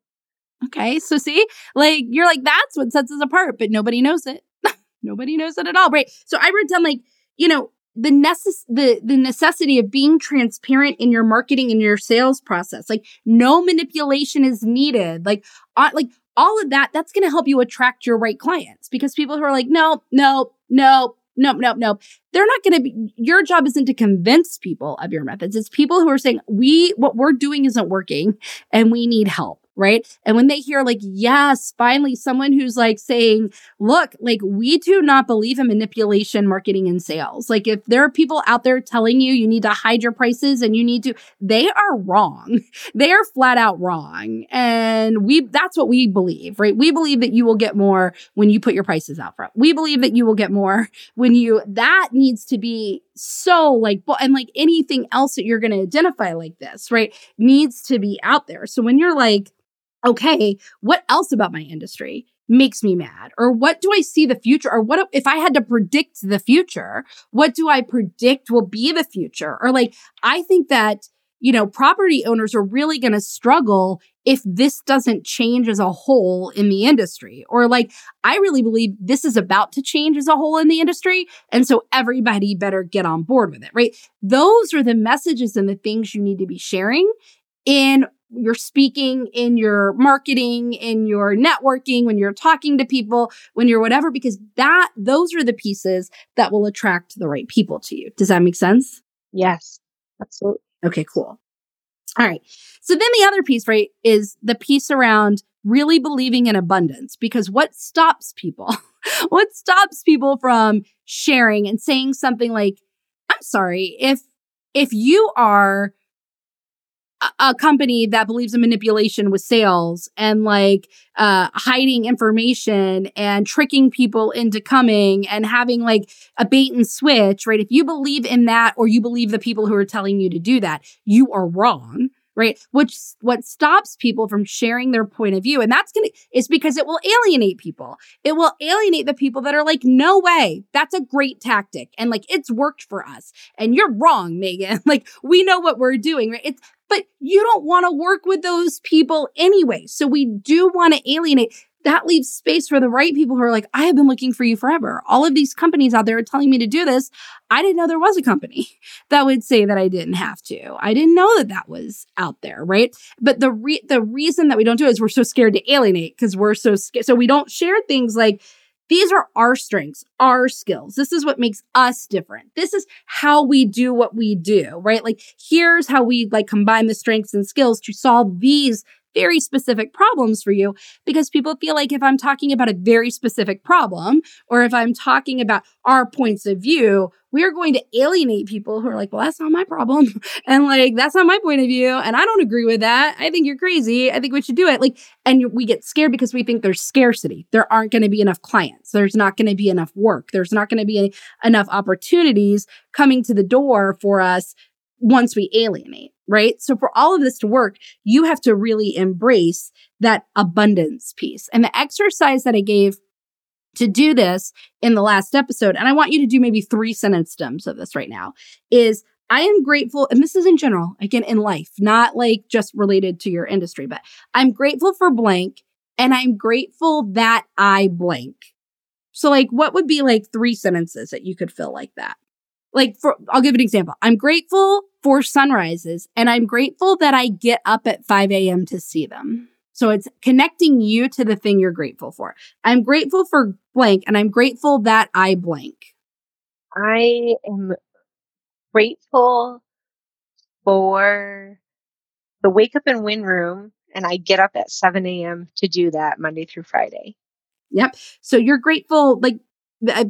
Okay. So see, like you're like, that's what sets us apart, but nobody knows it. nobody knows it at all. Right. So I wrote down like, you know, the necess- the the necessity of being transparent in your marketing and your sales process. Like no manipulation is needed. Like uh, like all of that, that's going to help you attract your right clients because people who are like, no, no, no, no no no They're not going to be, your job isn't to convince people of your methods. It's people who are saying, we, what we're doing isn't working and we need help right? And when they hear like, yes, finally someone who's like saying, look, like we do not believe in manipulation, marketing and sales. Like if there are people out there telling you you need to hide your prices and you need to, they are wrong. They are flat out wrong. And we, that's what we believe, right? We believe that you will get more when you put your prices out front. We believe that you will get more when you, that needs to be so like, and like anything else that you're going to identify like this, right? Needs to be out there. So when you're like, okay, what else about my industry makes me mad? Or what do I see the future? Or what if I had to predict the future? What do I predict will be the future? Or like, I think that, you know, property owners are really going to struggle if this doesn't change as a whole in the industry. Or like, I really believe this is about to change as a whole in the industry. And so everybody better get on board with it, right? Those are the messages and the things you need to be sharing in you're speaking in your marketing, in your networking, when you're talking to people, when you're whatever, because that, those are the pieces that will attract the right people to you. Does that make sense? Yes, absolutely. Okay, cool. All right. So then the other piece, right, is the piece around really believing in abundance because what stops people? what stops people from sharing and saying something like, I'm sorry, if, if you are a company that believes in manipulation with sales and like uh, hiding information and tricking people into coming and having like a bait and switch, right? If you believe in that or you believe the people who are telling you to do that, you are wrong. Right. Which what stops people from sharing their point of view. And that's to, is because it will alienate people. It will alienate the people that are like, no way. That's a great tactic. And like, it's worked for us. And you're wrong, Megan. like, we know what we're doing, right? It's, but you don't want to work with those people anyway. So we do want to alienate. That leaves space for the right people who are like, I have been looking for you forever. All of these companies out there are telling me to do this. I didn't know there was a company that would say that I didn't have to. I didn't know that that was out there, right? But the re- the reason that we don't do it is we're so scared to alienate because we're so scared. So we don't share things like these are our strengths, our skills. This is what makes us different. This is how we do what we do, right? Like here's how we like combine the strengths and skills to solve these very specific problems for you because people feel like if I'm talking about a very specific problem or if I'm talking about our points of view, we are going to alienate people who are like, well, that's not my problem. And like, that's not my point of view. And I don't agree with that. I think you're crazy. I think we should do it. Like, and we get scared because we think there's scarcity. There aren't going to be enough clients. There's not going to be enough work. There's not going to be any, enough opportunities coming to the door for us once we alienate, right? So for all of this to work, you have to really embrace that abundance piece. And the exercise that I gave to do this in the last episode, and I want you to do maybe three sentence stems of this right now, is I am grateful, and this is in general, again, in life, not like just related to your industry, but I'm grateful for blank and I'm grateful that I blank. So, like, what would be like three sentences that you could fill like that? Like, for, I'll give an example. I'm grateful for sunrises and I'm grateful that I get up at 5 a.m. to see them. So it's connecting you to the thing you're grateful for. I'm grateful for blank and I'm grateful that I blank. I am grateful for the wake up and win room, and I get up at 7 a.m. to do that Monday through Friday. Yep. So you're grateful, like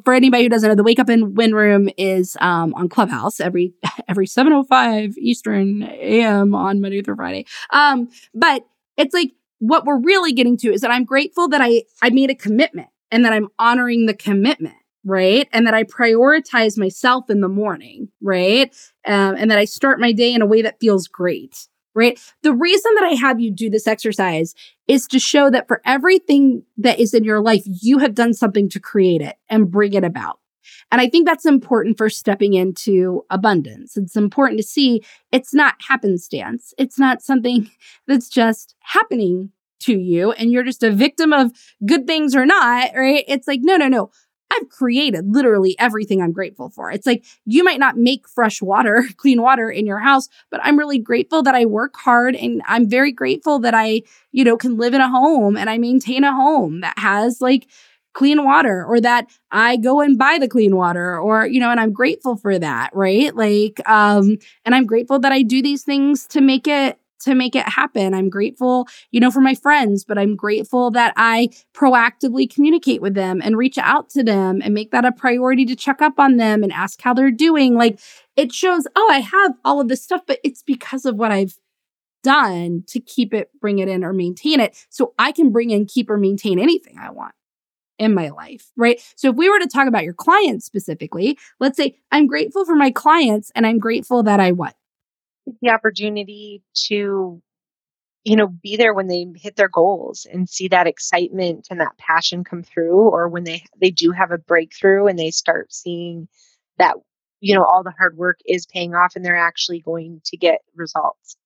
for anybody who doesn't know, the Wake Up and Win Room is um, on Clubhouse every every 7:05 Eastern AM on Monday through Friday. Um, but it's like what we're really getting to is that I'm grateful that I, I made a commitment and that I'm honoring the commitment right? And that I prioritize myself in the morning, right? Um, and that I start my day in a way that feels great, right? The reason that I have you do this exercise is to show that for everything that is in your life, you have done something to create it and bring it about. And I think that's important for stepping into abundance. It's important to see it's not happenstance. It's not something that's just happening to you and you're just a victim of good things or not, right? It's like, no, no, no. I've created literally everything I'm grateful for. It's like you might not make fresh water, clean water in your house, but I'm really grateful that I work hard and I'm very grateful that I, you know, can live in a home and I maintain a home that has like clean water or that I go and buy the clean water or you know and I'm grateful for that, right? Like um and I'm grateful that I do these things to make it to make it happen. I'm grateful, you know, for my friends, but I'm grateful that I proactively communicate with them and reach out to them and make that a priority to check up on them and ask how they're doing. Like it shows, oh, I have all of this stuff, but it's because of what I've done to keep it, bring it in or maintain it. So I can bring in, keep or maintain anything I want in my life, right? So if we were to talk about your clients specifically, let's say I'm grateful for my clients and I'm grateful that I what? The opportunity to you know be there when they hit their goals and see that excitement and that passion come through or when they they do have a breakthrough and they start seeing that you know all the hard work is paying off and they're actually going to get results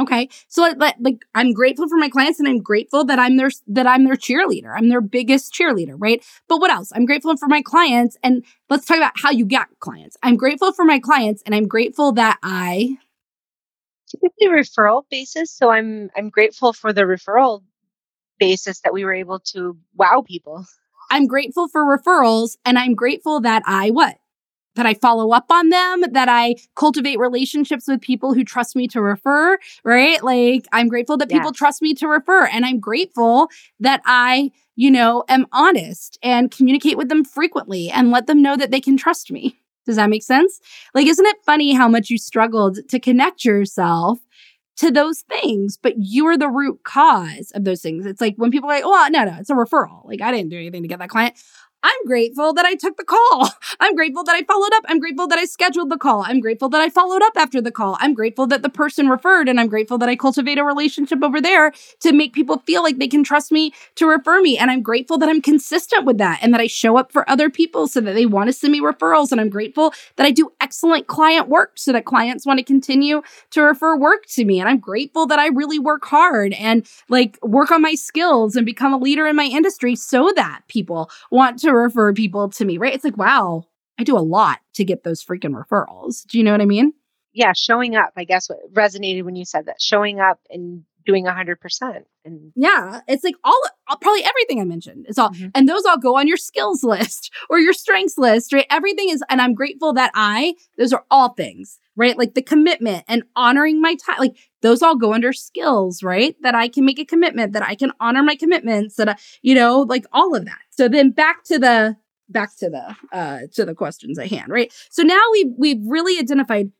Okay. So uh, like, like I'm grateful for my clients and I'm grateful that I'm their that I'm their cheerleader. I'm their biggest cheerleader, right? But what else? I'm grateful for my clients and let's talk about how you get clients. I'm grateful for my clients and I'm grateful that I typically referral basis. So I'm I'm grateful for the referral basis that we were able to wow people. I'm grateful for referrals and I'm grateful that I what? That I follow up on them, that I cultivate relationships with people who trust me to refer, right? Like I'm grateful that people trust me to refer and I'm grateful that I, you know, am honest and communicate with them frequently and let them know that they can trust me. Does that make sense? Like, isn't it funny how much you struggled to connect yourself to those things, but you are the root cause of those things? It's like when people are like, oh, no, no, it's a referral. Like, I didn't do anything to get that client. I'm grateful that I took the call. I'm grateful that I followed up. I'm grateful that I scheduled the call. I'm grateful that I followed up after the call. I'm grateful that the person referred and I'm grateful that I cultivate a relationship over there to make people feel like they can trust me to refer me. And I'm grateful that I'm consistent with that and that I show up for other people so that they want to send me referrals. And I'm grateful that I do excellent client work so that clients want to continue to refer work to me. And I'm grateful that I really work hard and like work on my skills and become a leader in my industry so that people want to refer people to me, right? It's like, wow, I do a lot to get those freaking referrals. Do you know what I mean? Yeah, showing up, I guess what resonated when you said that. Showing up and doing 100% and yeah it's like all probably everything i mentioned it's all mm-hmm. and those all go on your skills list or your strengths list right? Everything is and i'm grateful that i those are all things right? Like the commitment and honoring my time like those all go under skills right? That i can make a commitment that i can honor my commitments that I, you know like all of that. So then back to the back to the uh to the questions at hand right? So now we we've really identified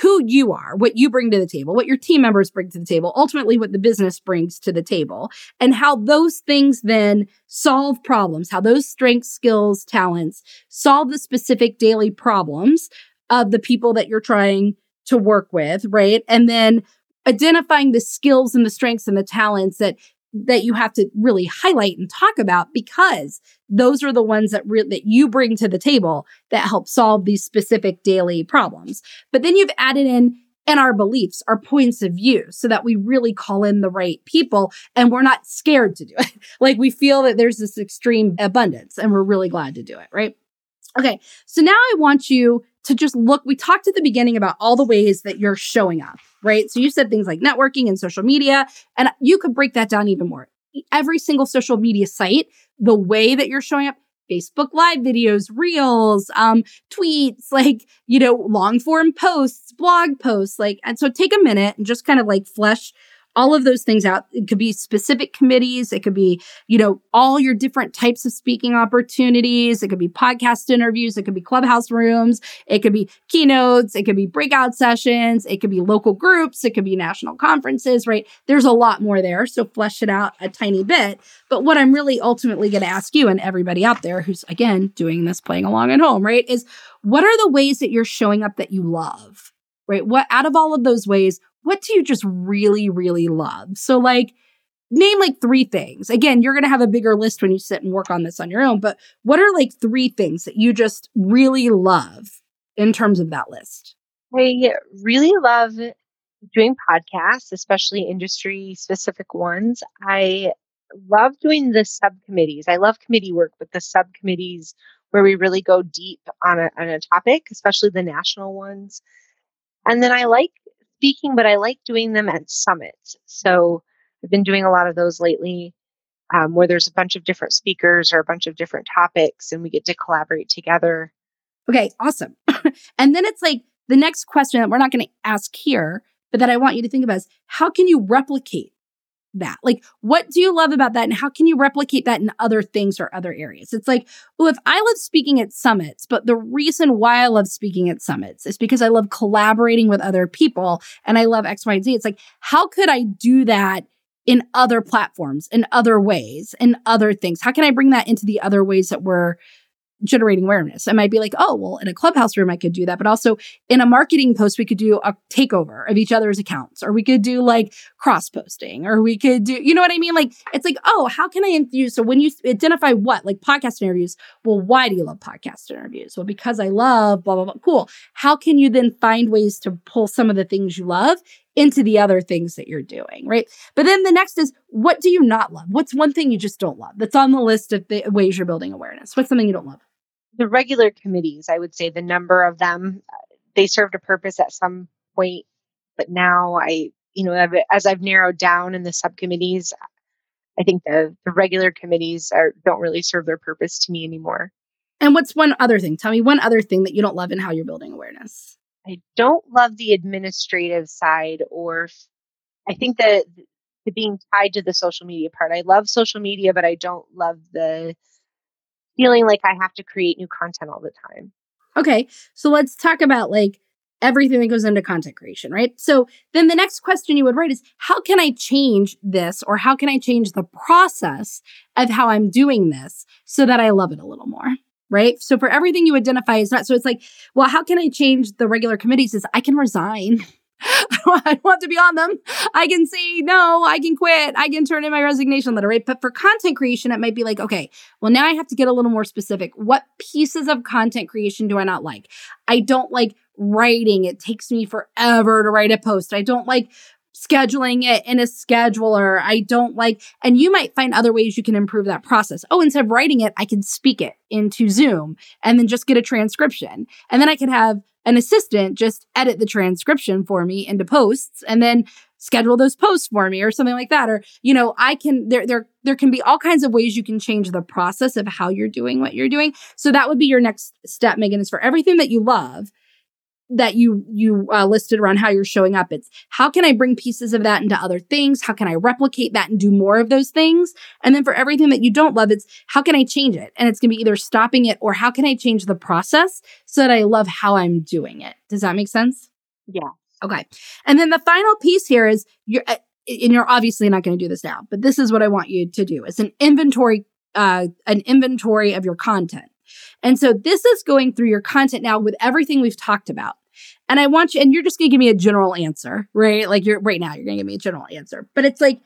who you are, what you bring to the table, what your team members bring to the table, ultimately what the business brings to the table, and how those things then solve problems, how those strengths, skills, talents solve the specific daily problems of the people that you're trying to work with, right? And then identifying the skills and the strengths and the talents that that you have to really highlight and talk about because those are the ones that re- that you bring to the table that help solve these specific daily problems. But then you've added in and our beliefs, our points of view, so that we really call in the right people and we're not scared to do it. like we feel that there's this extreme abundance and we're really glad to do it, right? Okay. So now I want you to just look. We talked at the beginning about all the ways that you're showing up, right? So you said things like networking and social media, and you could break that down even more. Every single social media site, the way that you're showing up, Facebook live videos, reels, um, tweets, like, you know, long form posts, blog posts, like, and so take a minute and just kind of like flesh all of those things out. It could be specific committees. It could be, you know, all your different types of speaking opportunities. It could be podcast interviews. It could be clubhouse rooms. It could be keynotes. It could be breakout sessions. It could be local groups. It could be national conferences, right? There's a lot more there. So flesh it out a tiny bit. But what I'm really ultimately going to ask you and everybody out there who's again doing this playing along at home, right? Is what are the ways that you're showing up that you love? Right? What out of all of those ways, what do you just really, really love? So, like, name like three things. Again, you're going to have a bigger list when you sit and work on this on your own, but what are like three things that you just really love in terms of that list? I really love doing podcasts, especially industry specific ones. I love doing the subcommittees. I love committee work, but the subcommittees where we really go deep on a, on a topic, especially the national ones. And then I like speaking, but I like doing them at summits. So I've been doing a lot of those lately um, where there's a bunch of different speakers or a bunch of different topics and we get to collaborate together. Okay, awesome. and then it's like the next question that we're not going to ask here, but that I want you to think about is how can you replicate that? Like, what do you love about that? And how can you replicate that in other things or other areas? It's like, oh, if I love speaking at summits, but the reason why I love speaking at summits is because I love collaborating with other people and I love X, Y, and Z. It's like, how could I do that in other platforms, in other ways, in other things? How can I bring that into the other ways that we're generating awareness. I might be like, oh, well, in a clubhouse room, I could do that. But also in a marketing post, we could do a takeover of each other's accounts, or we could do like cross posting, or we could do, you know what I mean? Like, it's like, oh, how can I infuse? So when you identify what, like podcast interviews, well, why do you love podcast interviews? Well, because I love blah, blah, blah. Cool. How can you then find ways to pull some of the things you love into the other things that you're doing, right? But then the next is what do you not love? What's one thing you just don't love that's on the list of the ways you're building awareness? What's something you don't love? The regular committees, I would say the number of them, they served a purpose at some point, but now I, you know, as I've narrowed down in the subcommittees, I think the, the regular committees are don't really serve their purpose to me anymore. And what's one other thing? Tell me one other thing that you don't love in how you're building awareness. I don't love the administrative side, or I think that the being tied to the social media part. I love social media, but I don't love the feeling like I have to create new content all the time. Okay. So let's talk about like everything that goes into content creation, right? So then the next question you would write is how can I change this or how can I change the process of how I'm doing this so that I love it a little more? Right. So for everything you identify is not, so it's like, well, how can I change the regular committees? Is I can resign. I want to be on them. I can say no, I can quit, I can turn in my resignation letter, right? But for content creation, it might be like, okay, well, now I have to get a little more specific. What pieces of content creation do I not like? I don't like writing. It takes me forever to write a post. I don't like scheduling it in a scheduler. I don't like, and you might find other ways you can improve that process. Oh, instead of writing it, I can speak it into Zoom and then just get a transcription. And then I can have an assistant just edit the transcription for me into posts and then schedule those posts for me or something like that. Or you know i can there there there can be all kinds of ways you can change the process of how you're doing what you're doing. So that would be your next step megan is for everything that you love that you you uh, listed around how you're showing up. It's how can i bring pieces of that into other things? How can i replicate that and do more of those things? And then for everything that you don't love it's how can i change it? And it's going to be either stopping it or how can i change the process so that i love how i'm doing it? Does that make sense? Yeah. Okay. And then the final piece here is you're uh, and you're obviously not going to do this now but this is what i want you to do. It's an inventory uh, an inventory of your content and so this is going through your content now with everything we've talked about. And I want you, and you're just going to give me a general answer, right? Like you're right now, you're going to give me a general answer. But it's like,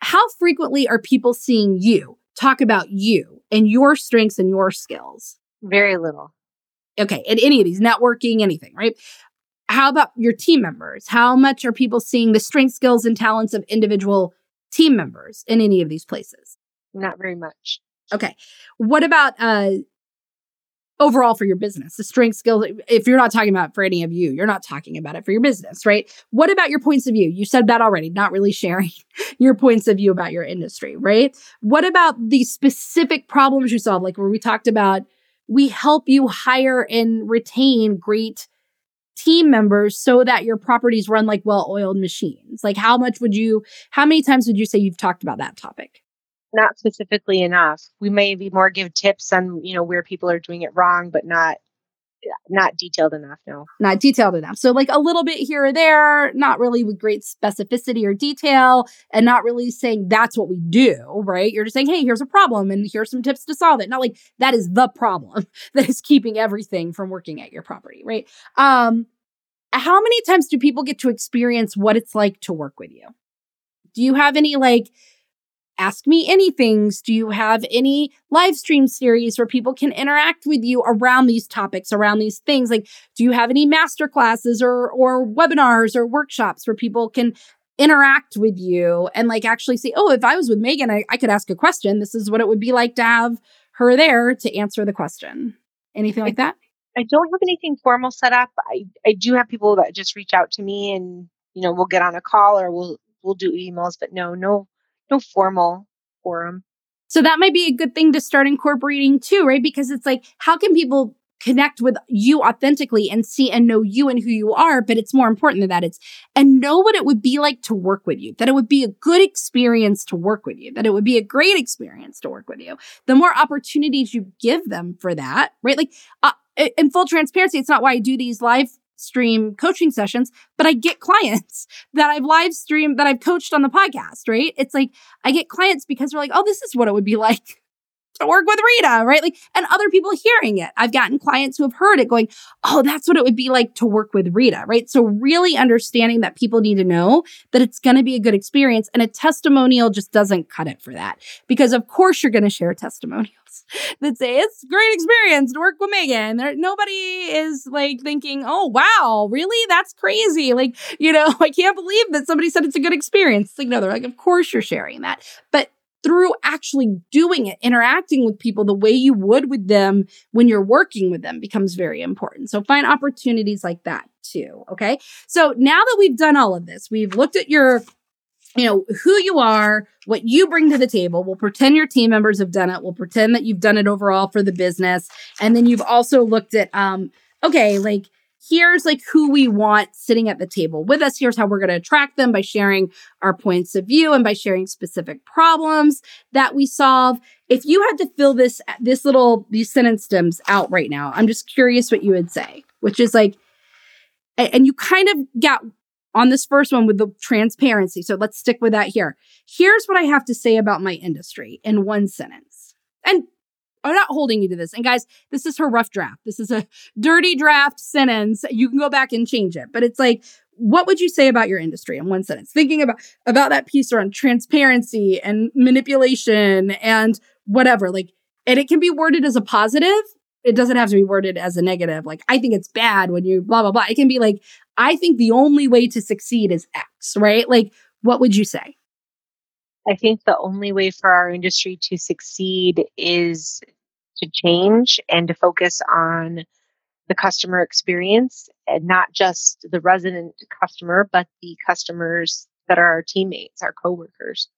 how frequently are people seeing you talk about you and your strengths and your skills? Very little. Okay. In any of these, networking, anything, right? How about your team members? How much are people seeing the strengths, skills, and talents of individual team members in any of these places? Not very much. Okay. What about uh overall for your business, the strength skills. If you're not talking about for any of you, you're not talking about it for your business, right? What about your points of view? You said that already, not really sharing your points of view about your industry, right? What about the specific problems you solve? Like where we talked about, we help you hire and retain great team members so that your properties run like well-oiled machines? Like how much would you how many times would you say you've talked about that topic? Not specifically enough. We may be more give tips on, you know, where people are doing it wrong, but not not detailed enough no. Not detailed enough. So like a little bit here or there not really with great specificity or detail and not really saying that's what we do right? You're just saying hey here's a problem and here's some tips to solve it. Not like that is the problem that is keeping everything from working at your property right? Um how many times do people get to experience what it's like to work with you? Do you have any like Ask Me Anythings? Do you have any live stream series where people can interact with you around these topics, around these things? Like, do you have any master classes or, or webinars or workshops where people can interact with you and like actually say, oh, if I was with Megan, I, I could ask a question. This is what it would be like to have her there to answer the question. Anything like that? I don't have anything formal set up. I, I do have people that just reach out to me and, you know, we'll get on a call or we'll we'll do emails, but no, no no formal forum. So that might be a good thing to start incorporating too, right? Because it's like, how can people connect with you authentically and see and know you and who you are? But it's more important than that. It's and know what it would be like to work with you, that it would be a good experience to work with you, that it would be a great experience to work with you. The more opportunities you give them for that, right? Like, uh, in full transparency, it's not why I do these live stream coaching sessions, but I get clients that I've live streamed, that I've coached on the podcast, right? It's like I get clients because they're like, oh, this is what it would be like to work with Rita, right? Like, and other people hearing it. I've gotten clients who have heard it going, oh, that's what it would be like to work with Rita, right? So really understanding that people need to know that it's going to be a good experience and a testimonial just doesn't cut it for that. Because of course you're going to share testimonials that say it's a great experience to work with Megan. There, nobody is like thinking, oh, wow, really? That's crazy. Like, you know, I can't believe that somebody said it's a good experience. Like, no, they're like, of course you're sharing that. But through actually doing it, interacting with people the way you would with them when you're working with them becomes very important. So find opportunities like that too. Okay. So now that we've done all of this, we've looked at your you know, who you are, what you bring to the table. We'll pretend your team members have done it. We'll pretend that you've done it overall for the business. And then you've also looked at, um, okay, like here's like who we want sitting at the table with us. Here's how we're going to attract them by sharing our points of view and by sharing specific problems that we solve. If you had to fill this, this little, these sentence stems out right now, I'm just curious what you would say, which is like, and you kind of got on this first one with the transparency. So let's stick with that here. Here's what I have to say about my industry in one sentence. And I'm not holding you to this. And guys, this is her rough draft. This is a dirty draft sentence. You can go back and change it. But it's like, what would you say about your industry in one sentence? Thinking about about that piece around transparency and manipulation and whatever. Like, and it can be worded as a positive. It doesn't have to be worded as a negative. Like, I think it's bad when you blah blah blah. It can be like, I think the only way to succeed is X, right? Like, what would you say? I think the only way for our industry to succeed is to change and to focus on the customer experience and not just the resident customer, but the customers that are our teammates, our coworkers.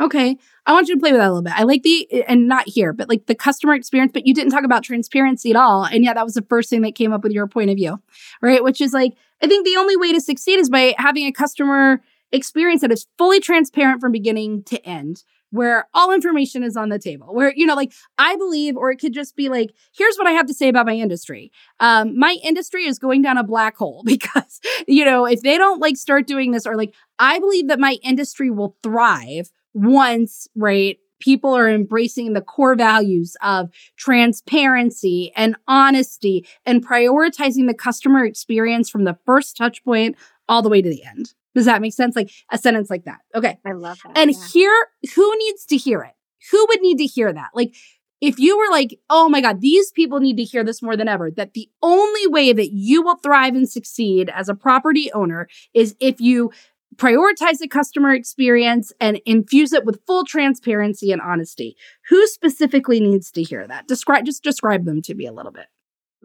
Okay. I want you to play with that a little bit. I like the, and not here, but like the customer experience, but you didn't talk about transparency at all. And yeah, that was the first thing that came up with your point of view, right? Which is like, I think the only way to succeed is by having a customer experience that is fully transparent from beginning to end where all information is on the table where you know like i believe or it could just be like here's what i have to say about my industry um, my industry is going down a black hole because you know if they don't like start doing this or like i believe that my industry will thrive once right people are embracing the core values of transparency and honesty and prioritizing the customer experience from the first touch point all the way to the end does that make sense? Like a sentence like that. Okay. I love that. And yeah. here, who needs to hear it? Who would need to hear that? Like, if you were like, oh my God, these people need to hear this more than ever, that the only way that you will thrive and succeed as a property owner is if you prioritize the customer experience and infuse it with full transparency and honesty. Who specifically needs to hear that? Describe just describe them to me a little bit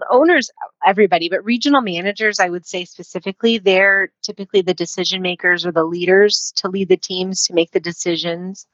owners, everybody, but regional managers, I would say specifically, they're typically the decision makers or the leaders to lead the teams to make the decisions.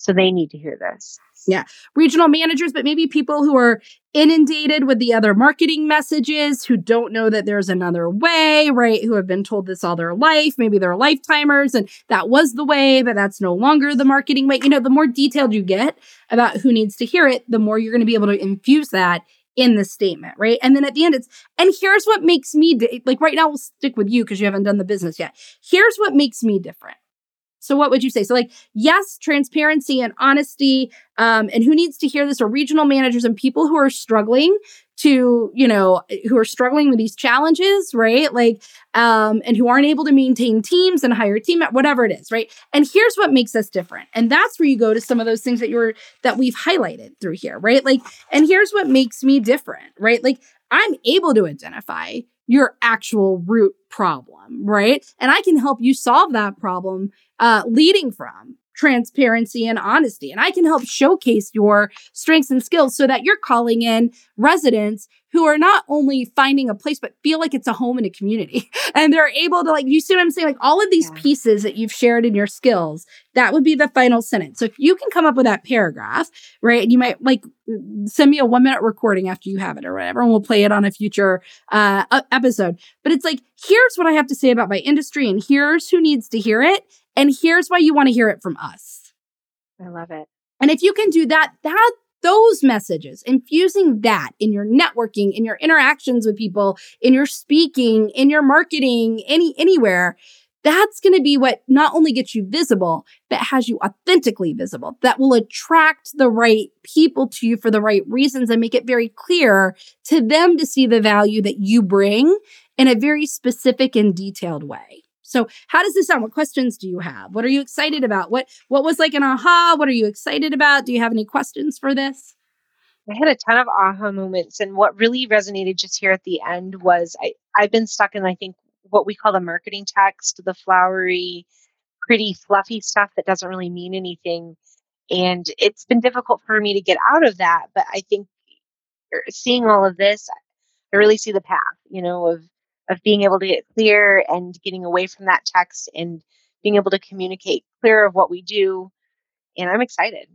So they need to hear this. Yeah. Regional managers, but maybe people who are inundated with the other marketing messages, who don't know that there's another way, right? Who have been told this all their life. Maybe they're lifetimers and that was the way, but that's no longer the marketing way. You know, the more detailed you get about who needs to hear it, the more you're going to be able to infuse that in the statement, right? And then at the end, it's, and here's what makes me, di- like right now, we'll stick with you because you haven't done the business yet. Here's what makes me different. So what would you say? So like, yes, transparency and honesty. Um, and who needs to hear this are regional managers and people who are struggling to, you know, who are struggling with these challenges, right? Like, um, and who aren't able to maintain teams and hire team, whatever it is, right? And here's what makes us different. And that's where you go to some of those things that you're, that we've highlighted through here, right? Like, and here's what makes me different, right? Like, I'm able to identify your actual root problem, right? And I can help you solve that problem uh, leading from transparency and honesty. And I can help showcase your strengths and skills so that you're calling in residents who are not only finding a place, but feel like it's a home and a community. And they're able to, like, you see what I'm saying? Like, all of these yeah. pieces that you've shared in your skills, that would be the final sentence. So if you can come up with that paragraph, right? And you might like send me a one minute recording after you have it or whatever, and we'll play it on a future uh, episode. But it's like, here's what I have to say about my industry, and here's who needs to hear it. And here's why you want to hear it from us. I love it. And if you can do that, that those messages, infusing that in your networking, in your interactions with people, in your speaking, in your marketing, any anywhere, that's going to be what not only gets you visible, but has you authentically visible. That will attract the right people to you for the right reasons and make it very clear to them to see the value that you bring in a very specific and detailed way. So how does this sound? What questions do you have? What are you excited about? What what was like an aha? What are you excited about? Do you have any questions for this? I had a ton of aha moments and what really resonated just here at the end was I I've been stuck in I think what we call the marketing text, the flowery, pretty fluffy stuff that doesn't really mean anything. And it's been difficult for me to get out of that, but I think er, seeing all of this, I really see the path, you know, of of being able to get clear and getting away from that text and being able to communicate clear of what we do. And I'm excited.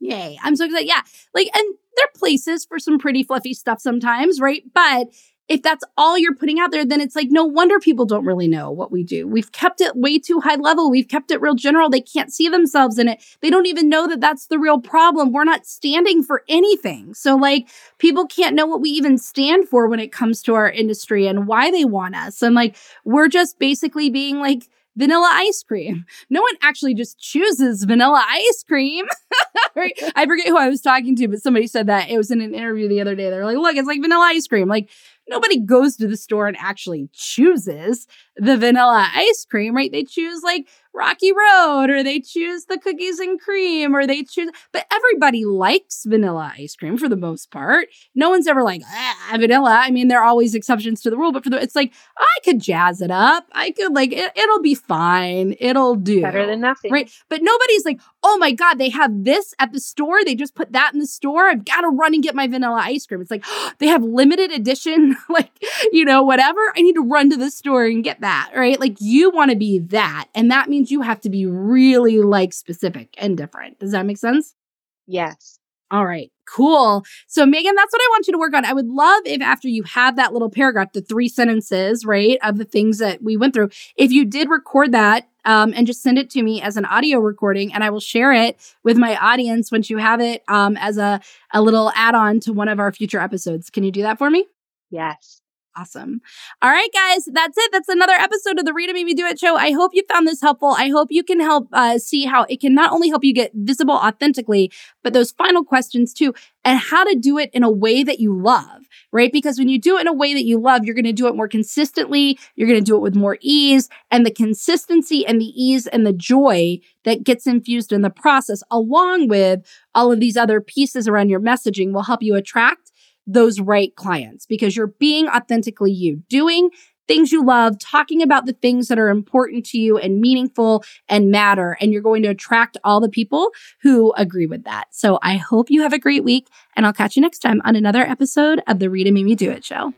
Yay. I'm so excited. Yeah. Like, and there are places for some pretty fluffy stuff sometimes, right? But if that's all you're putting out there, then it's like, no wonder people don't really know what we do. We've kept it way too high level. We've kept it real general. They can't see themselves in it. They don't even know that that's the real problem. We're not standing for anything. So, like, people can't know what we even stand for when it comes to our industry and why they want us. And, like, we're just basically being like, vanilla ice cream. No one actually just chooses vanilla ice cream. right? I forget who I was talking to, but somebody said that it was in an interview the other day. They're like, look, it's like vanilla ice cream. Like, nobody goes to the store and actually chooses the vanilla ice cream, right? They choose like Rocky Road or they choose the cookies and cream or they choose, but everybody likes vanilla ice cream for the most part. No one's ever like, ah, vanilla. I mean, there are always exceptions to the rule, but for the, it's like, I could jazz it up. I could like, it, it'll be fine. It'll do. Better than nothing. Right. But nobody's like, oh my God, they have this at the store. They just put that in the store. I've got to run and get my vanilla ice cream. It's like, oh, they have limited edition, like, you know, whatever. I need to run to the store and get that. Right. Like you want to be that. And that means you have to be really like specific and different. Does that make sense? Yes. All right, cool. So, Megan, that's what I want you to work on. I would love if after you have that little paragraph, the three sentences, right, of the things that we went through, if you did record that um, and just send it to me as an audio recording, and I will share it with my audience once you have it um, as a, a little add on to one of our future episodes. Can you do that for me? Yes. Awesome. All right, guys, that's it. That's another episode of the Made Me Do It show. I hope you found this helpful. I hope you can help uh, see how it can not only help you get visible authentically, but those final questions too, and how to do it in a way that you love, right? Because when you do it in a way that you love, you're going to do it more consistently. You're going to do it with more ease, and the consistency and the ease and the joy that gets infused in the process, along with all of these other pieces around your messaging, will help you attract those right clients because you're being authentically you, doing things you love, talking about the things that are important to you and meaningful and matter. And you're going to attract all the people who agree with that. So I hope you have a great week and I'll catch you next time on another episode of the Rita Me Do It show.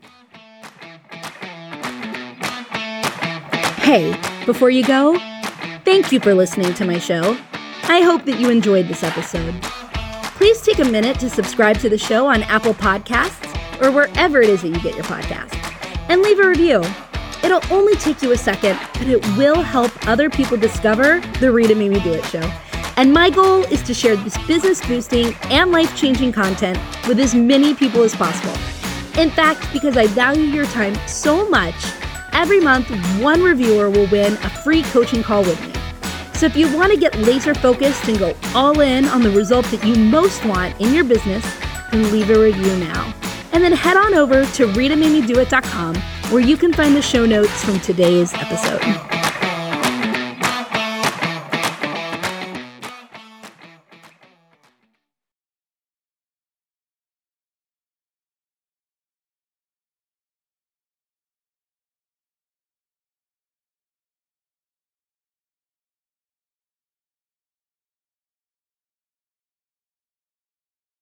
Hey, before you go, thank you for listening to my show. I hope that you enjoyed this episode. Please take a minute to subscribe to the show on Apple Podcasts or wherever it is that you get your podcasts and leave a review. It'll only take you a second, but it will help other people discover the Rita Me Do It show. And my goal is to share this business boosting and life changing content with as many people as possible. In fact, because I value your time so much, every month one reviewer will win a free coaching call with me. So if you want to get laser focused and go all in on the result that you most want in your business, then leave a review now. And then head on over to RitaMadeMeDoIt.com where you can find the show notes from today's episode.